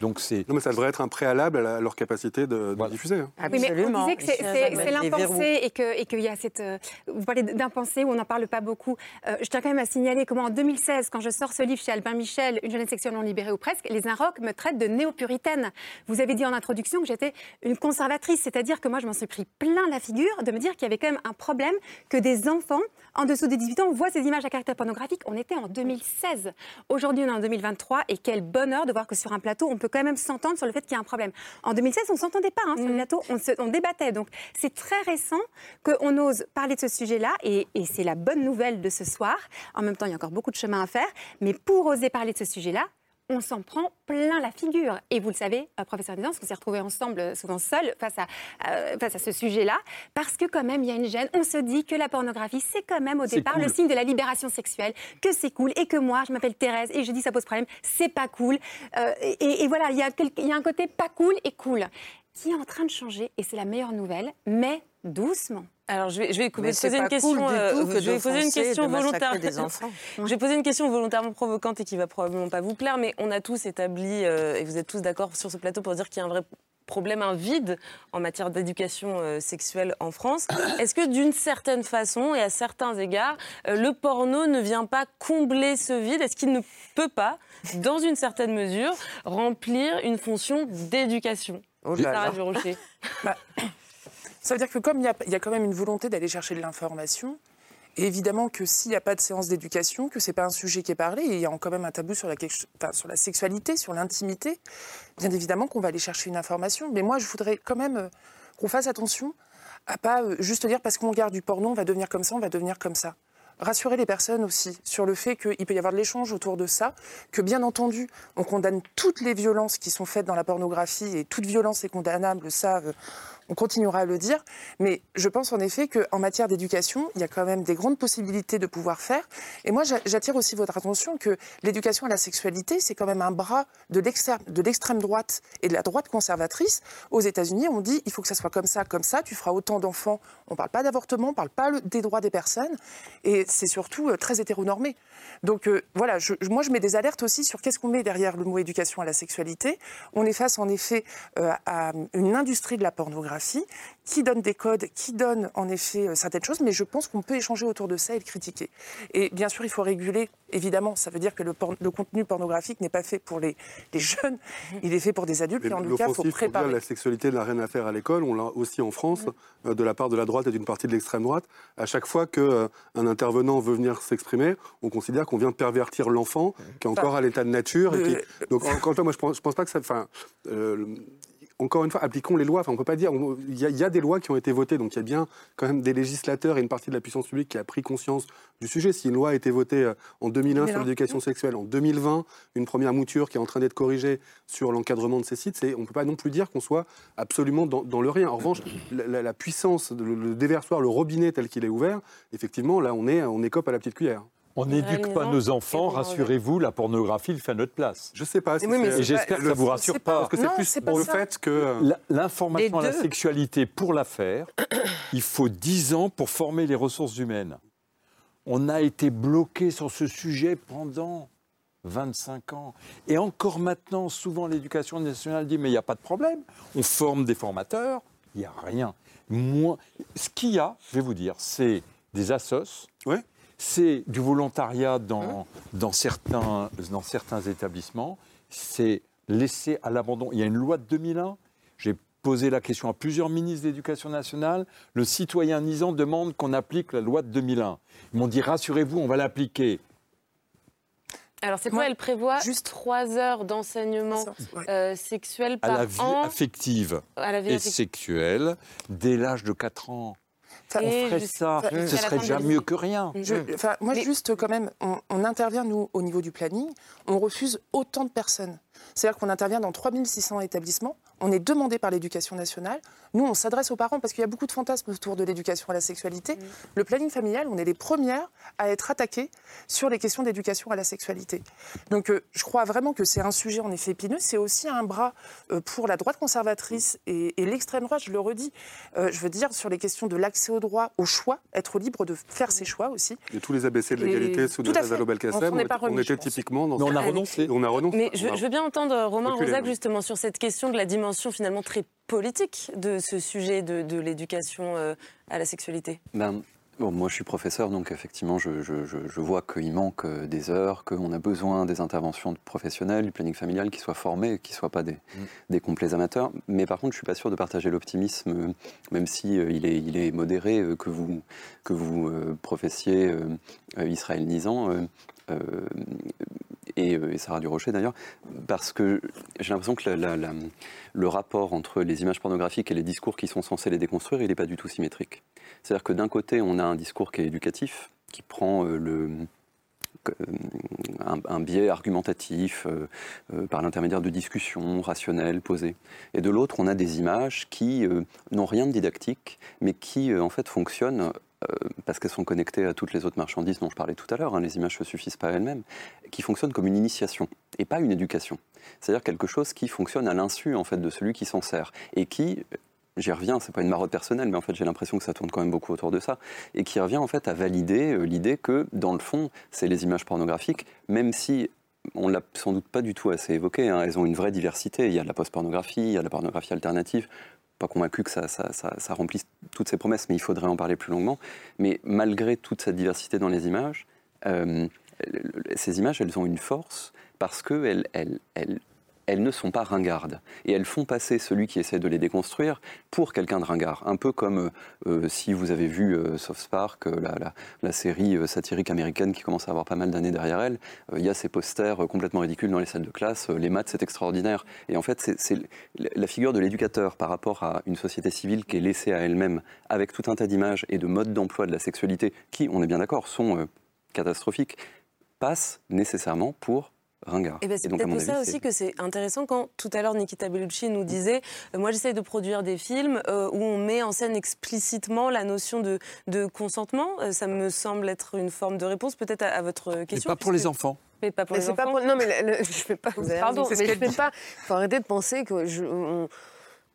Donc c'est. Non, mais ça devrait être un préalable à, la- à leur capacité de, de diffuser. hein. Oui, mais on disait que c'est- l'impensé et que- et qu'il y a cette. euh, vous parlez d'impensé où on n'en parle pas beaucoup. Euh, je tiens quand même à signaler comment en 2016, quand je sors ce livre chez Albin Michel, Une jeunesse sexuellement libérée ou presque, les Inrocks me traitent de néo-puritaine. Vous avez dit en introduction que j'étais une conservatrice, c'est-à-dire que moi je m'en suis pris plein la figure de me dire qu'il y avait quand même un problème que des enfants en dessous de 18 ans voient ces images à caractère pornographique. On était en 2016. Aujourd'hui, on est en 2023 et quel bonheur de voir que sur un plateau, on peut quand même s'entendre sur le fait qu'il y a un problème. En 2016, on s'entendait pas hein, sur le plateau, on, se- on débattait. Donc c'est très récent qu'on ose parler de ce sujet-là et, et c'est la bonne nouvelle de ce soir. En même temps, il y a encore beaucoup de chemin à faire, mais pour oser parler de ce sujet-là, on s'en prend plein la figure. Et vous le savez, euh, professeur Médance, on s'est retrouvés ensemble, euh, souvent seuls, face à, euh, face à ce sujet-là, parce que quand même, il y a une gêne. On se dit que la pornographie, c'est quand même au départ cool. le signe de la libération sexuelle, que c'est cool, et que moi, je m'appelle Thérèse, et je dis ça pose problème, c'est pas cool. Euh, et, et voilà, il y, a quel- il y a un côté pas cool et cool qui est en train de changer, et c'est la meilleure nouvelle, mais doucement. Alors je vais, je vais vous Mais c'est poser une question. cool du euh, tout que je vais vous poser une d'offenser et question de massacrer volontaire. des <laughs> enfants. je vais poser une question volontairement provocante et qui va probablement pas vous plaire, mais on a tous établi euh, et vous êtes tous d'accord sur ce plateau pour dire qu'il y a un vrai problème, un vide en matière d'éducation euh, sexuelle en France. <coughs> Est-ce que d'une certaine façon et à certains égards, euh, le porno ne vient pas combler ce vide? Est-ce qu'il ne peut pas, dans une certaine mesure, remplir une fonction d'éducation? Oh Sarah là. Durocher. <coughs> <coughs> Bah, ça veut dire que comme il y a, quand même une volonté d'aller chercher de l'information, et évidemment que s'il n'y a pas de séance d'éducation, que c'est pas un sujet qui est parlé, et il y a quand même un tabou sur la, sur la sexualité, sur l'intimité, bien évidemment qu'on va aller chercher une information. Mais moi, je voudrais quand même euh, qu'on fasse attention à pas euh, juste dire parce qu'on regarde du porno, on va devenir comme ça, on va devenir comme ça. Rassurer les personnes aussi sur le fait qu'il peut y avoir de l'échange autour de ça, que bien entendu, on condamne toutes les violences qui sont faites dans la pornographie et toute violence est condamnable, ça, euh, on continuera à le dire. Mais je pense en effet qu'en matière d'éducation, il y a quand même des grandes possibilités de pouvoir faire. Et moi, j'a- j'attire aussi votre attention que l'éducation à la sexualité, c'est quand même un bras de l'extrême droite et de la droite conservatrice. Aux États-Unis, on dit il faut que ça soit comme ça, comme ça, tu feras autant d'enfants. On ne parle pas d'avortement, on ne parle pas des droits des personnes. Et c'est surtout euh, très hétéronormé. Donc euh, voilà, je- moi je mets des alertes aussi sur qu'est-ce qu'on met derrière le mot éducation à la sexualité. On est face en effet euh, à une industrie de la pornographie qui donne des codes, qui donne en effet euh, certaines choses, mais je pense qu'on peut échanger autour de ça et le critiquer. Et bien sûr, il faut réguler, évidemment, ça veut dire que le, le contenu pornographique n'est pas fait pour les, les jeunes, il est fait pour des adultes, Mais et en tout cas, il faut L'offensive pour dire préparer. la sexualité n'a rien à faire à l'école, on l'a aussi en France, euh, de la part de la droite et d'une partie de l'extrême droite. À chaque fois qu'un intervenant veut venir s'exprimer, on considère qu'on vient pervertir l'enfant, qui est encore à l'état de nature. et qui- Donc, encore une fois, moi, je pense, je pense pas que ça. Enfin, euh, encore une fois, appliquons les lois. Enfin, on peut pas dire. Il y, a- il y a des lois qui ont été votées, donc il y a bien quand même des législateurs et une partie de la puissance publique qui a pris conscience du sujet. Si une loi a été votée euh, en 2001 sur 2001. l'éducation sexuelle, en 2020, une première mouture qui est en train d'être corrigée sur l'encadrement de ces sites, on ne peut pas non plus dire qu'on soit absolument dans, dans le rien. En revanche, la, la- la puissance, le, le déversoir, le robinet tel qu'il est ouvert, effectivement, là, on est, on écope à la petite cuillère. On n'éduque pas nos enfants, rassurez-vous, la pornographie le fait à notre place. Je sais pas. Et j'espère que ça vous rassure pas. Parce que c'est plus pour le fait que. L'information à la sexualité, pour la faire, il faut 10 ans pour former les ressources humaines. On a été bloqué sur ce sujet pendant 25 ans. Et encore maintenant, souvent l'éducation nationale dit mais il n'y a pas de problème. On forme des formateurs, il n'y a rien. Moi, ce qu'il y a, je vais vous dire, c'est des assos, c'est du volontariat dans, dans, certains, dans certains établissements, c'est laissé à l'abandon. Il y a une loi de 2001, j'ai posé la question à plusieurs ministres de l'Éducation nationale, le citoyen nisant demande qu'on applique la loi de 2001. Ils m'ont dit rassurez-vous, on va l'appliquer. Alors c'est quoi Elle prévoit juste trois heures d'enseignement euh, sexuel à par la vie an. affective À la vie et affective. sexuelle dès l'âge de 4 ans. On ferait ça, ce serait déjà mieux que rien. moi, juste quand même, on, intervient, nous, au niveau du planning, on refuse autant de personnes. C'est-à-dire qu'on intervient dans 3600 établissements, on est demandé par l'éducation nationale. Nous, on s'adresse aux parents parce qu'il y a beaucoup de fantasmes autour de l'éducation à la sexualité. Le planning familial, on est les premières à être attaquées sur les questions d'éducation à la sexualité. Donc, euh, je crois vraiment que c'est un sujet en effet épineux. C'est aussi un bras euh, pour la droite conservatrice et, l'extrême droite, je le redis. Euh, je veux dire, sur les questions de l'accès au droit, au choix, être libre de faire ses choix aussi. Et tous les ABC de l'égalité sous Nazalo Belkacem, on, on, était typiquement dans Mais on a renoncé. On a renoncé. Mais je, veux bien entendre Romain Rosac justement sur cette question de la dimension finalement très politique de ce sujet de, l'éducation euh, à la sexualité ben, Bon, moi, je suis professeur, donc effectivement, je, vois qu'il manque euh, des heures, qu'on a besoin des interventions de professionnels, du planning familial, qui soient formés, qui ne soient pas des, mmh. des, complets amateurs. Mais par contre, je ne suis pas sûr de partager l'optimisme, euh, même si il, est, il, est, modéré, que vous, que vous professiez Israël Nizan. Euh, et, Sarah Durocher d'ailleurs, parce que j'ai l'impression que le rapport entre les images pornographiques et les discours qui sont censés les déconstruire, il n'est pas du tout symétrique. C'est-à-dire que d'un côté, on a un discours qui est éducatif, qui prend euh, le, un, biais argumentatif par l'intermédiaire de discussions rationnelles posées. Et de l'autre, on a des images qui n'ont rien de didactique, mais qui en fait fonctionnent euh, parce qu'elles sont connectées à toutes les autres marchandises dont je parlais tout à l'heure, hein, les images ne suffisent pas elles-mêmes, qui fonctionnent comme une initiation et pas une éducation. C'est-à-dire quelque chose qui fonctionne à l'insu en fait de celui qui s'en sert et qui j'y reviens, c'est pas une marotte personnelle, mais en fait j'ai l'impression que ça tourne quand même beaucoup autour de ça, et qui revient en fait à valider euh, l'idée que dans le fond, c'est les images pornographiques, même si on l'a sans doute pas du tout assez évoqué, hein, elles ont une vraie diversité, il y a de la post-pornographie, il y a de la pornographie alternative, pas convaincu que ça, ça, remplisse toutes ces promesses, mais il faudrait en parler plus longuement. Mais malgré toute cette diversité dans les images, euh, ces images, elles ont une force parce qu'elles elles, elles ne sont pas ringardes. Et elles font passer celui qui essaie de les déconstruire pour quelqu'un de ringard. Un peu comme euh, euh, si vous avez vu euh, Soft Spark, la, série satirique américaine qui commence à avoir pas mal d'années derrière elle. Il y a ces posters complètement ridicules dans les salles de classe. les maths, c'est extraordinaire. Et en fait, c'est la figure de l'éducateur par rapport à une société civile qui est laissée à elle-même avec tout un tas d'images et de modes d'emploi de la sexualité qui, on est bien d'accord, sont catastrophiques, passe nécessairement pour ringard. Eh ben, c'est peut-être pour ça aussi que c'est intéressant quand tout à l'heure Nikita Bellucci nous disait euh, Moi j'essaye de produire des films euh, où on met en scène explicitement la notion de, de consentement. Euh, ça me semble être une forme de réponse peut-être à, votre question. Mais pas pour les enfants. Mais pas pour les enfants. Non, mais <laughs> je fais pas. Pardon, mais je fais pas. Il faut arrêter de penser que je.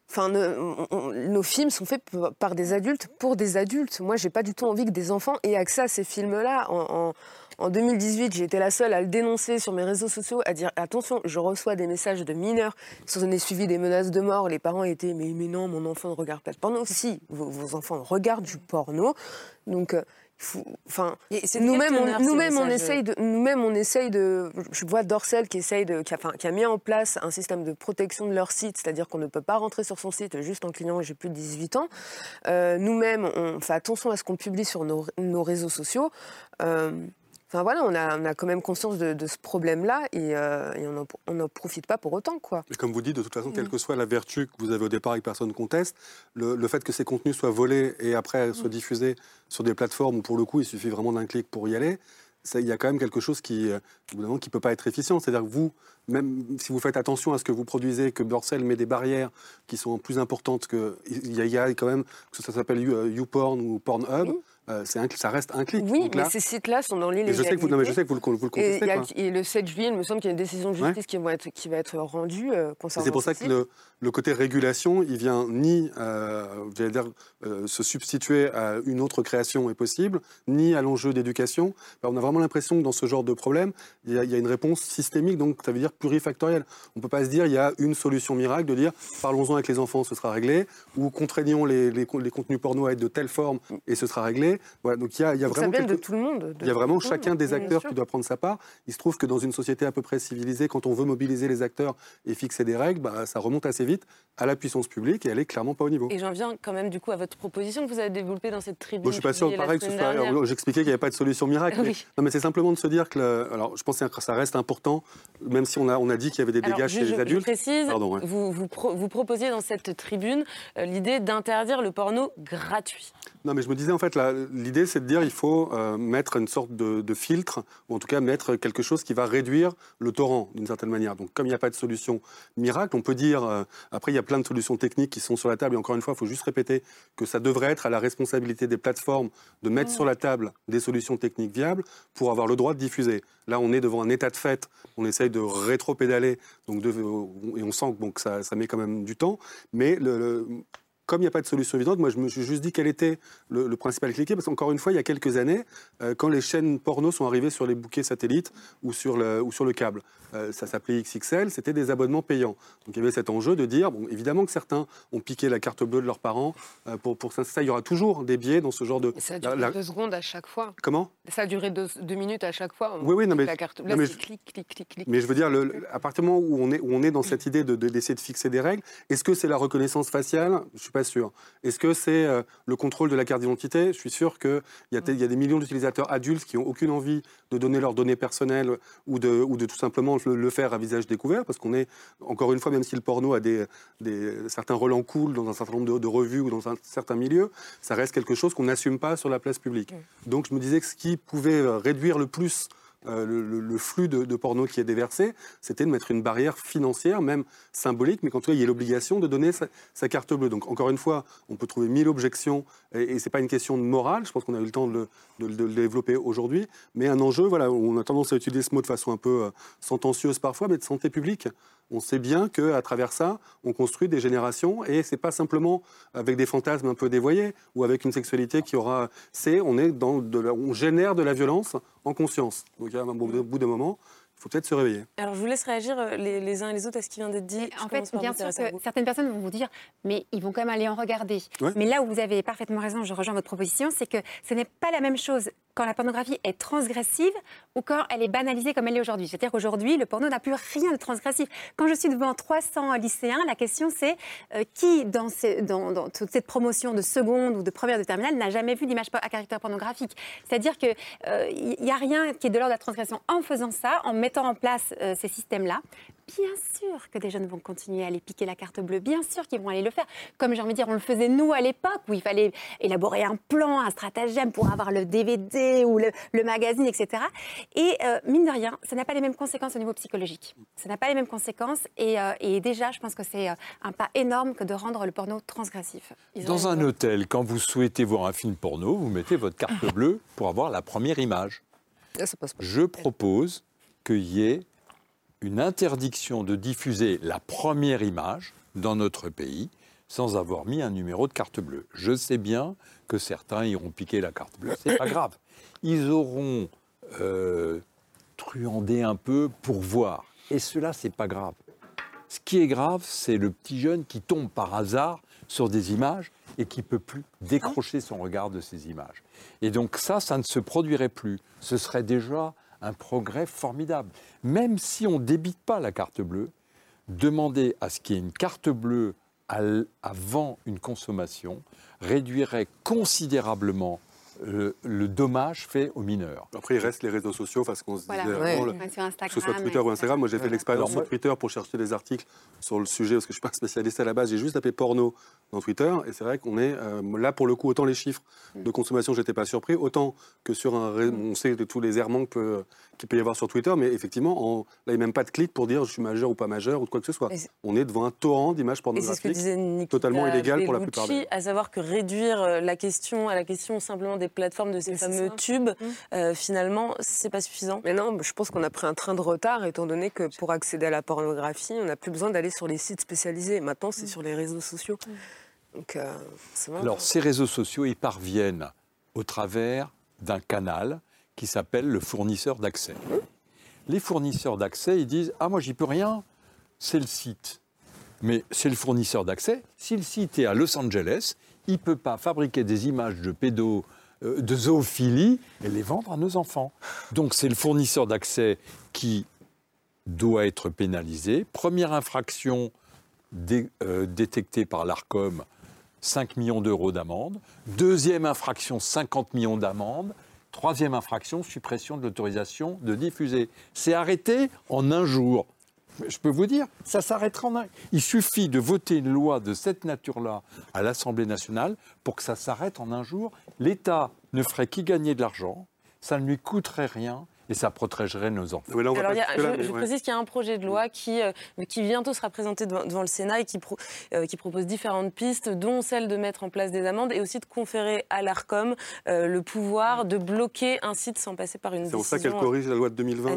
Enfin, nos films sont faits par des adultes pour des adultes. Moi, j'ai pas du tout envie que des enfants aient accès à ces films-là. En, en 2018, j'ai été la seule à le dénoncer sur mes réseaux sociaux, à dire attention, je reçois des messages de mineurs, s'en est suivi des menaces de mort. Les parents étaient mais, mais non, mon enfant ne regarde pas de porno. Si, vos, enfants regardent du porno. Donc, euh, enfin, nous-mêmes, on, nous-mêmes, on essaye de, nous-mêmes, on essaye de. Je vois Dorsel qui essaye de, qui a, qui a, mis en place un système de protection de leur site, c'est-à-dire qu'on ne peut pas rentrer sur son site juste en clignant. J'ai plus de 18 ans. Euh, nous-mêmes, on fait attention à ce qu'on publie sur nos, nos réseaux sociaux. Euh, Enfin voilà, on a, on a quand même conscience de, ce problème-là et, euh, on n'en profite pas pour autant. Quoi. Et comme vous dites, de toute façon, quelle mm. que soit la vertu que vous avez au départ et que personne ne conteste, le, fait que ces contenus soient volés et après soient mm. diffusés sur des plateformes où pour le coup il suffit vraiment d'un clic pour y aller, il y a quand même quelque chose qui ne euh, qui peut pas être efficient. C'est-à-dire que vous, même si vous faites attention à ce que vous produisez, que Borsel met des barrières qui sont plus importantes que... Il y, a quand même, que ça s'appelle YouPorn ou Pornhub, euh, ça reste un clic. Oui, mais ces sites-là sont dans l'illégalité. Je sais que vous, non, je sais que vous, le, vous le contestez. Et, et, le 7 juillet, il me semble qu'il y a une décision de justice qui, va être, qui va être rendue euh, concernant C'est pour ça que le, le, côté régulation, il vient ni euh, dire, euh, se substituer à une autre création est possible, ni à l'enjeu d'éducation. on a vraiment l'impression que dans ce genre de problème, il y, a, il y, a, une réponse systémique, donc ça veut dire plurifactorielle. On ne peut pas se dire il y a une solution miracle de dire parlons-en avec les enfants, ce sera réglé, ou contraignons les, les, les contenus porno à être de telle forme et ce sera réglé. Voilà, donc il y a, y a vraiment. de tout le monde. il y a vraiment chacun des acteurs qui doit prendre sa part. Il se trouve que dans une société à peu près civilisée, quand on veut mobiliser les acteurs et fixer des règles, bah, ça remonte assez vite à la puissance publique et elle est clairement pas au niveau. Et j'en viens quand même du coup à votre proposition que vous avez développée dans cette tribune. Moi, je suis pas sûr, pareil, que ce soit. J'expliquais qu'il n'y avait pas de solution miracle. Mais, non, mais c'est simplement de se dire que. alors, je pense que ça reste important, même si on a, on a dit qu'il y avait des dégâts Alors, chez les adultes. Je précise, Pardon, ouais. vous, vous, pro- vous proposiez dans cette tribune euh, l'idée d'interdire le porno gratuit. Non, mais je me disais, en fait, là, l'idée, c'est de dire il faut euh, mettre une sorte de, de filtre, ou en tout cas mettre quelque chose qui va réduire le torrent, d'une certaine manière. Donc, comme il n'y a pas de solution miracle, on peut dire, euh, après, il y a plein de solutions techniques qui sont sur la table, et encore une fois, il faut juste répéter que ça devrait être à la responsabilité des plateformes de mettre sur la table des solutions techniques viables pour avoir le droit de diffuser. Là, on est devant un état de fait, on essaye de rétro-pédaler, donc de- et on sent que, bon, ça, ça met quand même du temps, mais le- le, comme il n'y a pas de solution évidente, moi je me suis juste dit quel était le, le principal cliquet, parce qu'encore une fois, il y a quelques années, euh, quand les chaînes porno sont arrivées sur les bouquets satellites ou sur le, ou sur le câble, euh, ça s'appelait XXL, c'était des abonnements payants. Donc il y avait cet enjeu de dire, bon, évidemment que certains ont piqué la carte bleue de leurs parents euh, pour, pour ça, ça, il y aura toujours des biais dans ce genre de... Ça a duré la- deux secondes à chaque fois. Comment? Ça a duré deux, deux minutes à chaque fois. Oui, oui, non, mais- La carte... non, Là, mais je- clic, clic, clic, clic. Mais je veux dire, le- à partir du moment où on est, où on est dans cette idée de- de- d'essayer de, fixer des règles, est-ce que c'est la reconnaissance faciale? Je suis pas sûr. Est-ce que c'est euh, le contrôle de la carte d'identité? Je suis sûr qu'il y, a- il y a des millions d'utilisateurs adultes qui n'ont aucune envie de donner leurs données personnelles ou de, ou de tout simplement le, le faire à visage découvert, parce qu'on est, encore une fois, même si le porno a des, des- certains relents cool dans un certain nombre de, de revues ou dans un certain milieu, ça reste quelque chose qu'on n'assume pas sur la place publique. Donc je me disais que ce qui pouvait euh, réduire le plus euh, le, flux de, porno qui est déversé, c'était de mettre une barrière financière, même symbolique, mais qu'en tout cas, il y ait l'obligation de donner sa, carte bleue. Donc, encore une fois, on peut trouver mille objections, et, et ce n'est pas une question de morale, je pense qu'on a eu le temps de, le- développer aujourd'hui, mais un enjeu, voilà, on a tendance à utiliser ce mot de façon un peu euh, sentencieuse parfois, mais de santé publique. On sait bien qu'à travers ça, on construit des générations, et c'est pas simplement avec des fantasmes un peu dévoyés, ou avec une sexualité qui aura... C'est, on est dans on génère de la violence en conscience. Donc, il y a un bout bout d'un moment, il faut peut-être se réveiller. Alors, je vous laisse réagir euh, les, les uns et les autres à ce qui vient d'être dit. Je En fait, bien sûr que certaines personnes vont vous dire, mais ils vont quand même aller en regarder. Ouais. Mais là où vous avez parfaitement raison, je rejoins votre proposition, c'est que ce n'est pas la même chose quand la pornographie est transgressive ou quand elle est banalisée comme elle est aujourd'hui. C'est-à-dire qu'aujourd'hui, le porno n'a plus rien de transgressif. Quand je suis devant 300 lycéens, la question c'est euh, qui, dans, toute cette promotion de seconde ou de première de terminale, n'a jamais vu d'image à caractère pornographique? C'est-à-dire qu'il n'y a rien qui est de l'ordre de la transgression en faisant ça, en mettant en place euh, ces systèmes-là. Bien sûr que des jeunes vont continuer à aller piquer la carte bleue, bien sûr qu'ils vont aller le faire. Comme j'ai envie de dire, on le faisait nous à l'époque, où il fallait élaborer un plan, un stratagème pour avoir le DVD ou le, le magazine, etc. Et euh, mine de rien, ça n'a pas les mêmes conséquences au niveau psychologique. Ça n'a pas les mêmes conséquences. Et, euh, et déjà, je pense que c'est euh, un pas énorme que de rendre le porno transgressif. Ils Dans un hôtel, quand vous souhaitez voir un film porno, vous mettez votre carte bleue pour avoir la première image. Là, ça passe pas. Je propose qu'il y ait une interdiction de diffuser la première image dans notre pays sans avoir mis un numéro de carte bleue. Je sais bien que certains iront piquer la carte bleue. C'est pas grave. Ils auront euh, truandé un peu pour voir. Et cela, c'est pas grave. Ce qui est grave, c'est le petit jeune qui tombe par hasard sur des images et qui peut plus décrocher son regard de ces images. Et donc ça, ça ne se produirait plus. Ce serait déjà un progrès formidable. Même si on débite pas la carte bleue, demander à ce qu'il y ait une carte bleue avant une consommation réduirait considérablement le, le dommage fait aux mineurs. Après, il reste les réseaux sociaux, parce qu'on se Voilà. disait Ouais. le- Instagram que ce soit Twitter ou Instagram. Moi, j'ai fait l'expérience sur Twitter pour chercher des articles sur le sujet, parce que je ne suis pas spécialiste à la base. J'ai juste tapé porno dans Twitter, et c'est vrai qu'on est euh, là, pour le coup, autant les chiffres Mm. de consommation, j'étais pas surpris, autant que sur un... On sait de tous les errements qu'il peut y avoir sur Twitter, mais effectivement, en- là, il n'y a même pas de clic pour dire je suis majeur ou pas majeur, ou de quoi que ce soit. On est devant un torrent d'images Et c'est ce que pornographiques, totalement illégal pour la plupart des à savoir que réduire euh, la question à la question simplement des plateformes de ces fameux tubes, Mmh. euh, finalement, c'est pas suffisant. Mais non, je pense qu'on a pris un train de retard, étant donné que pour accéder à la pornographie, on n'a plus besoin d'aller sur les sites spécialisés. Maintenant, c'est sur les réseaux sociaux. Donc, euh. Alors, ces réseaux sociaux y parviennent au travers d'un canal qui s'appelle le fournisseur d'accès. Les fournisseurs d'accès, ils disent Ah, moi, j'y peux rien, c'est le site. Mais c'est le fournisseur d'accès. Si le site est à Los Angeles, il ne peut pas fabriquer des images de pédo, euh, de zoophilie et les vendre à nos enfants. Donc, c'est le fournisseur d'accès qui doit être pénalisé. Première infraction euh, détectée par l'ARCOM, 5 millions d'euros d'amende. Deuxième infraction, 50 millions d'amende. Troisième infraction, suppression de l'autorisation de diffuser. C'est arrêté en un jour. Je peux vous dire, ça s'arrêtera en un. Il suffit de voter une loi de cette nature-là à l'Assemblée nationale pour que ça s'arrête en un jour. L'État ne ferait qu'y gagner de l'argent, ça ne lui coûterait rien et ça protégerait nos enfants. A- je, je précise qu'il y a un projet de loi qui, euh, qui bientôt sera présenté devant, devant le Sénat et qui, pro- euh, qui propose différentes pistes, dont celle de mettre en place des amendes et aussi de conférer à l'ARCOM euh, le pouvoir de bloquer un site sans passer par une C'est pour ça décision. qu'elle corrige la loi de 2020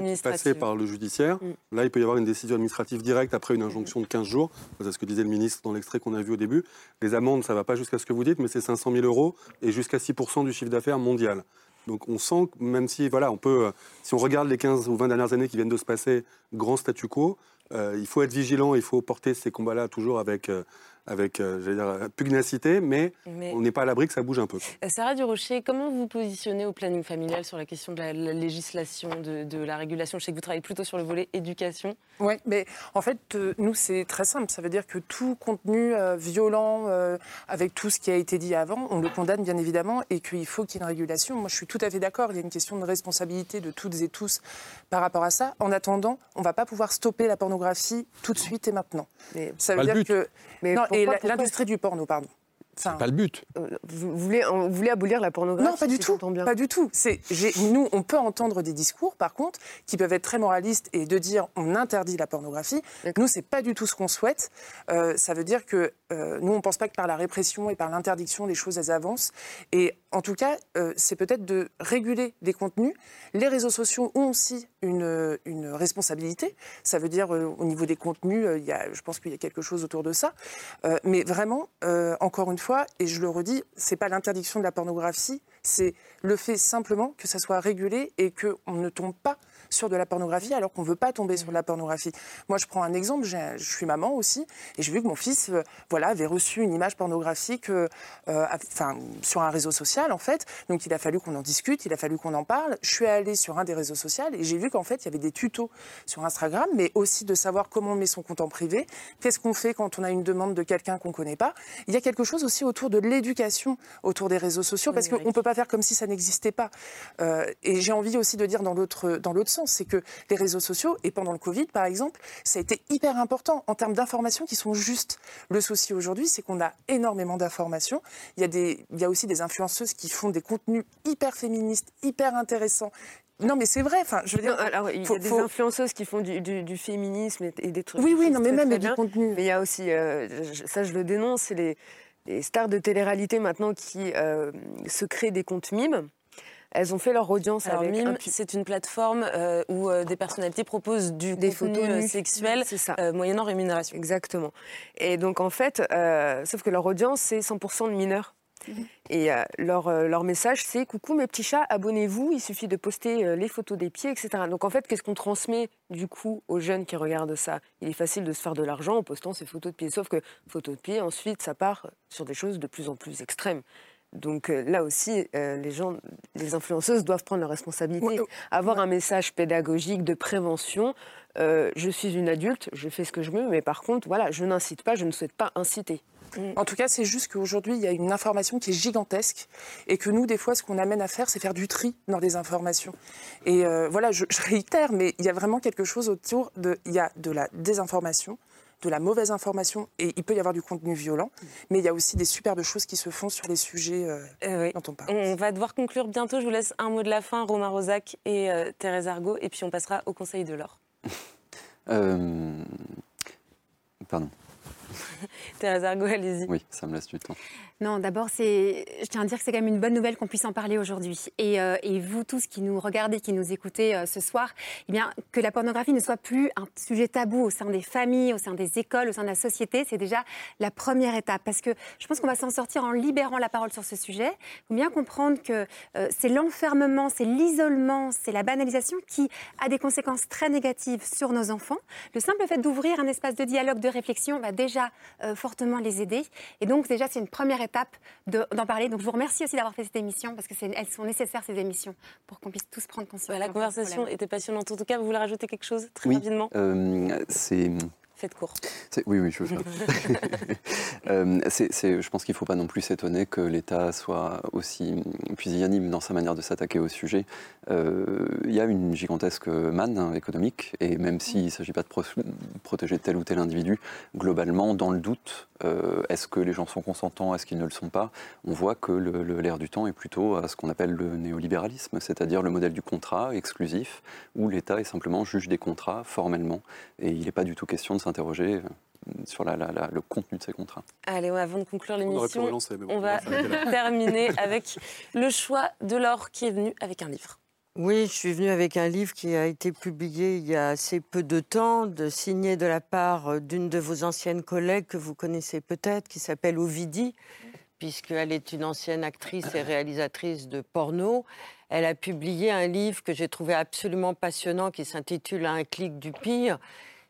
qui par le judiciaire. Là, il peut y avoir une décision administrative directe après une injonction de 15 jours. C'est ce que disait le ministre dans l'extrait qu'on a vu au début. Les amendes, ça ne va pas jusqu'à ce que vous dites, mais c'est 500 000 euros et jusqu'à 6% du chiffre d'affaires mondial. Donc on sent que même si, voilà, on peut, si on regarde les 15 ou 20 dernières années qui viennent de se passer, grand statu quo, euh, il faut être vigilant, il faut porter ces combats-là toujours avec, euh, avec euh, dire, pugnacité, mais, Mais- on n'est pas à l'abri que ça bouge un peu. Euh, Sarah Durocher, comment vous vous positionnez au planning familial sur la question de la, la législation, de, de la régulation? Je sais que vous travaillez plutôt sur le volet éducation. Oui, mais en fait, euh, nous, c'est très simple. Ça veut dire que tout contenu euh, violent, euh, avec tout ce qui a été dit avant, on le condamne bien évidemment et qu'il faut qu'il y ait une régulation. Moi, je suis tout à fait d'accord. Il y a une question de responsabilité de toutes et tous par rapport à ça. En attendant, on ne va pas pouvoir stopper la pornographie tout de suite et maintenant. ça pas veut le dire but. que. Mais non, pourquoi- et l'industrie du porno, pardon. Enfin, Pas le but. Euh, Vous voulez, vous voulez abolir la pornographie non, pas du si tout. bien. Pas du tout. C'est, nous, on peut entendre des discours, par contre, qui peuvent être très moralistes et de dire on interdit la pornographie. Nous, c'est pas du tout ce qu'on souhaite. Euh, ça veut dire que euh, nous, on pense pas que par la répression et par l'interdiction, les choses elles avancent. Et en tout cas, euh, c'est peut-être de réguler des contenus. Les réseaux sociaux ont aussi une, une responsabilité. Ça veut dire euh, au niveau des contenus, euh, il y a, je pense qu'il y a quelque chose autour de ça. Euh, mais vraiment, encore une fois, et je le redis, c'est pas l'interdiction de la pornographie, c'est le fait simplement que ça soit régulé et qu'on ne tombe pas sur de la pornographie alors qu'on ne veut pas tomber sur de la pornographie. Moi, je prends un exemple, je suis maman aussi, et j'ai vu que mon fils euh, voilà, avait reçu une image pornographique euh, euh, enfin, sur un réseau social, en fait. Donc, il a fallu qu'on en discute, il a fallu qu'on en parle. Je suis allée sur un des réseaux sociaux et j'ai vu qu'en fait, il y avait des tutos sur Instagram, mais aussi de savoir comment on met son compte en privé, qu'est-ce qu'on fait quand on a une demande de quelqu'un qu'on ne connaît pas. Il y a quelque chose aussi autour de l'éducation autour des réseaux sociaux, parce qu'on ne peut pas faire comme si ça n'existait pas. Euh, et j'ai envie aussi de dire dans l'autre dans c'est que les réseaux sociaux, et pendant le Covid par exemple, ça a été hyper important en termes d'informations qui sont justes. Le souci aujourd'hui, c'est qu'on a énormément d'informations. Il y, a des, il y a aussi des influenceuses qui font des contenus hyper féministes, hyper intéressants. Non, mais c'est vrai. Enfin, je veux dire, Non, alors, il y a des faut- influenceuses qui font du, du- du féminisme et, des trucs. Oui, oui, non, mais même du contenu. Mais il y a aussi, euh, ça je le dénonce, c'est les, les stars de télé-réalité maintenant qui euh, se créent des comptes mimes. Elles ont fait leur audience Alors, avec Mime, un c'est une plateforme euh, où euh, des personnalités proposent du des contenu photos euh, sexuel euh, moyennant rémunération. Exactement. Et donc en fait, sauf que leur audience, c'est 100% de mineurs. Et euh, leur, leur message, c'est coucou mes petits chats, abonnez-vous, il suffit de poster les photos des pieds, etc. Donc en fait, qu'est-ce qu'on transmet du coup aux jeunes qui regardent ça? Il est facile de se faire de l'argent en postant ces photos de pieds. Sauf que photos de pieds, ensuite, ça part sur des choses de plus en plus extrêmes. Donc euh, là aussi, euh, les gens, les influenceuses doivent prendre leurs responsabilités, avoir un message pédagogique de prévention. Euh, je suis une adulte, je fais ce que je veux, mais par contre, voilà, je n'incite pas, je ne souhaite pas inciter. En tout cas, c'est juste qu'aujourd'hui, il y a une information qui est gigantesque et que nous, des fois, ce qu'on amène à faire, c'est faire du tri dans les informations. Et euh, voilà, je, je réitère, mais il y a vraiment quelque chose autour de... Il y a de la désinformation, de la mauvaise information et il peut y avoir du contenu violent, mais il y a aussi des superbes choses qui se font sur les sujets euh, dont on parle. On va devoir conclure bientôt. Je vous laisse un mot de la fin, Romain Rosac et euh, Thérèse Argot, et puis on passera au Conseil de l'Or. <laughs> Euh, Pardon. <laughs> Thérèse Argot, allez-y. Oui, ça me laisse du temps. Non, d'abord, c'est, je tiens à dire que c'est quand même une bonne nouvelle qu'on puisse en parler aujourd'hui. Et, euh, et vous tous qui nous regardez, qui nous écoutez euh, ce soir, eh bien, que la pornographie ne soit plus un sujet tabou au sein des familles, au sein des écoles, au sein de la société, c'est déjà la première étape. Parce que je pense qu'on va s'en sortir en libérant la parole sur ce sujet. Il faut bien comprendre que euh, c'est l'enfermement, c'est l'isolement, c'est la banalisation qui a des conséquences très négatives sur nos enfants. Le simple fait d'ouvrir un espace de dialogue, de réflexion, va déjà euh, fortement les aider. Et donc, déjà, c'est une première étape de- d'en parler. Donc, je vous remercie aussi d'avoir fait cette émission parce que elles sont nécessaires, ces émissions, pour qu'on puisse tous prendre conscience. La conversation était passionnante. En tout cas, vous voulez rajouter quelque chose très oui, rapidement? euh, c'est Faites court. Oui, oui, je veux faire. <laughs> <laughs> euh, je pense qu'il ne faut pas non plus s'étonner que l'État soit aussi pusillanime dans sa manière de s'attaquer au sujet. Euh, il y a une gigantesque manne économique, et même s'il ne s'agit pas de protéger tel ou tel individu, globalement, dans le doute, euh, est-ce que les gens sont consentants, est-ce qu'ils ne le sont pas On voit que l'air du temps est plutôt à ce qu'on appelle le néolibéralisme, c'est-à-dire le modèle du contrat exclusif, où l'État est simplement juge des contrats formellement, et il n'est pas du tout question de s'interroger euh, sur le contenu de ces contrats. Allez, avant de conclure l'émission, on, va <laughs> terminer avec le choix de Laure qui est venu avec un livre. Oui, je suis venue avec un livre qui a été publié il y a assez peu de temps, de, signé de la part euh, d'une de vos anciennes collègues que vous connaissez peut-être, qui s'appelle Ovidie, puisqu'elle est une ancienne actrice et réalisatrice de porno. Elle a publié un livre que j'ai trouvé absolument passionnant qui s'intitule Un clic du pire.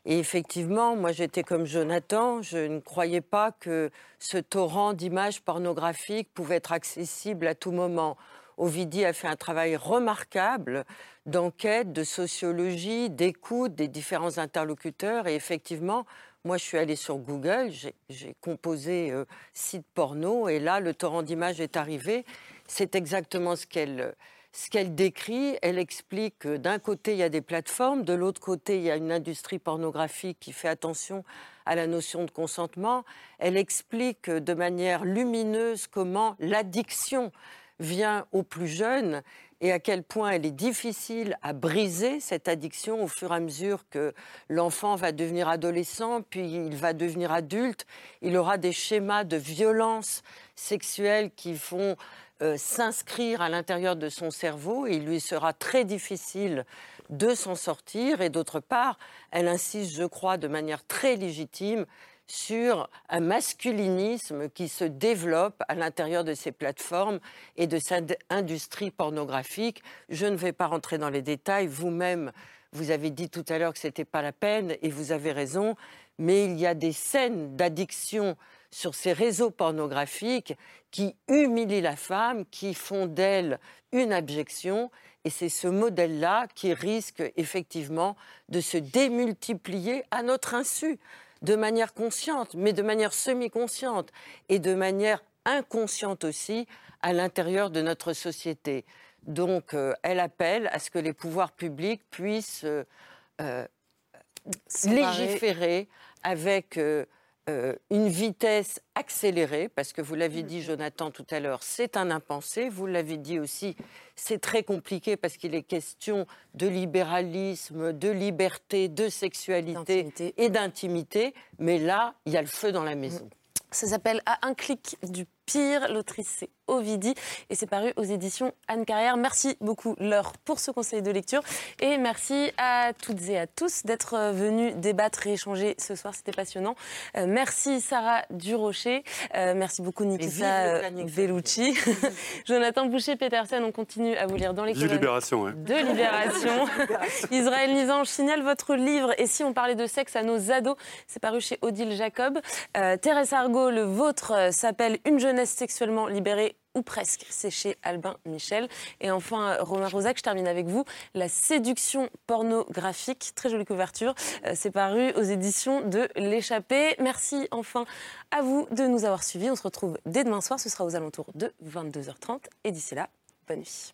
Et effectivement, moi j'étais comme Jonathan, je ne croyais pas que ce torrent d'images pornographiques pouvait être accessible à tout moment. Ovidie a fait un travail remarquable d'enquête, de sociologie, d'écoute des différents interlocuteurs. Et effectivement, moi, je suis allée sur Google, j'ai composé euh, site porno, et là, le torrent d'images est arrivé. C'est exactement ce qu'elle ce qu'elle décrit. Elle explique que d'un côté, il y a des plateformes, de l'autre côté, il y a une industrie pornographique qui fait attention à la notion de consentement. Elle explique de manière lumineuse comment l'addiction vient aux plus jeunes et à quel point elle est difficile à briser cette addiction au fur et à mesure que l'enfant va devenir adolescent, puis il va devenir adulte. Il aura des schémas de violence sexuelle qui vont euh, s'inscrire à l'intérieur de son cerveau et il lui sera très difficile de s'en sortir. Et d'autre part, elle insiste, je crois, de manière très légitime sur un masculinisme qui se développe à l'intérieur de ces plateformes et de cette industrie pornographique. Je ne vais pas rentrer dans les détails. Vous-même, vous avez dit tout à l'heure que ce n'était pas la peine et vous avez raison. Mais il y a des scènes d'addiction sur ces réseaux pornographiques qui humilient la femme, qui font d'elle une abjection. Et c'est ce modèle-là qui risque effectivement de se démultiplier à notre insu de manière consciente, mais de manière semi-consciente et de manière inconsciente aussi à l'intérieur de notre société. Donc, euh, elle appelle à ce que les pouvoirs publics puissent euh, euh, légiférer avec euh, une vitesse accélérée, parce que vous l'avez dit, Jonathan, tout à l'heure, c'est un impensé. Vous l'avez dit aussi, c'est très compliqué parce qu'il est question de libéralisme, de liberté, de sexualité et d'intimité. Mais là, il y a le feu dans la maison. Ça s'appelle À un clic du pire. L'autrice, c'est Ovidie et c'est paru aux éditions Anne Carrière. Merci beaucoup, Laure, pour ce conseil de lecture. Et merci à toutes et à tous d'être venus débattre et échanger ce soir. C'était passionnant. Euh, merci, Sarah Durocher. Euh, merci beaucoup, Nikita Bellucci. <laughs> Jonathan Boucher-Petersen, on continue à vous lire dans les colonnes. De Libération, <laughs> De Libération. Israël Nizan, je signale votre livre. Et si on parlait de sexe à nos ados, c'est paru chez Odile Jacob. Euh, Thérèse Argot, le vôtre, s'appelle Une sexuellement libérée ou presque. C'est chez Albin Michel. Et enfin, Romain Rosac, je termine avec vous. La séduction pornographique, très jolie couverture. Euh, c'est paru aux éditions de L'échappée. Merci enfin à vous de nous avoir suivis. On se retrouve dès demain soir. Ce sera aux alentours de 22h30. Et d'ici là, bonne nuit.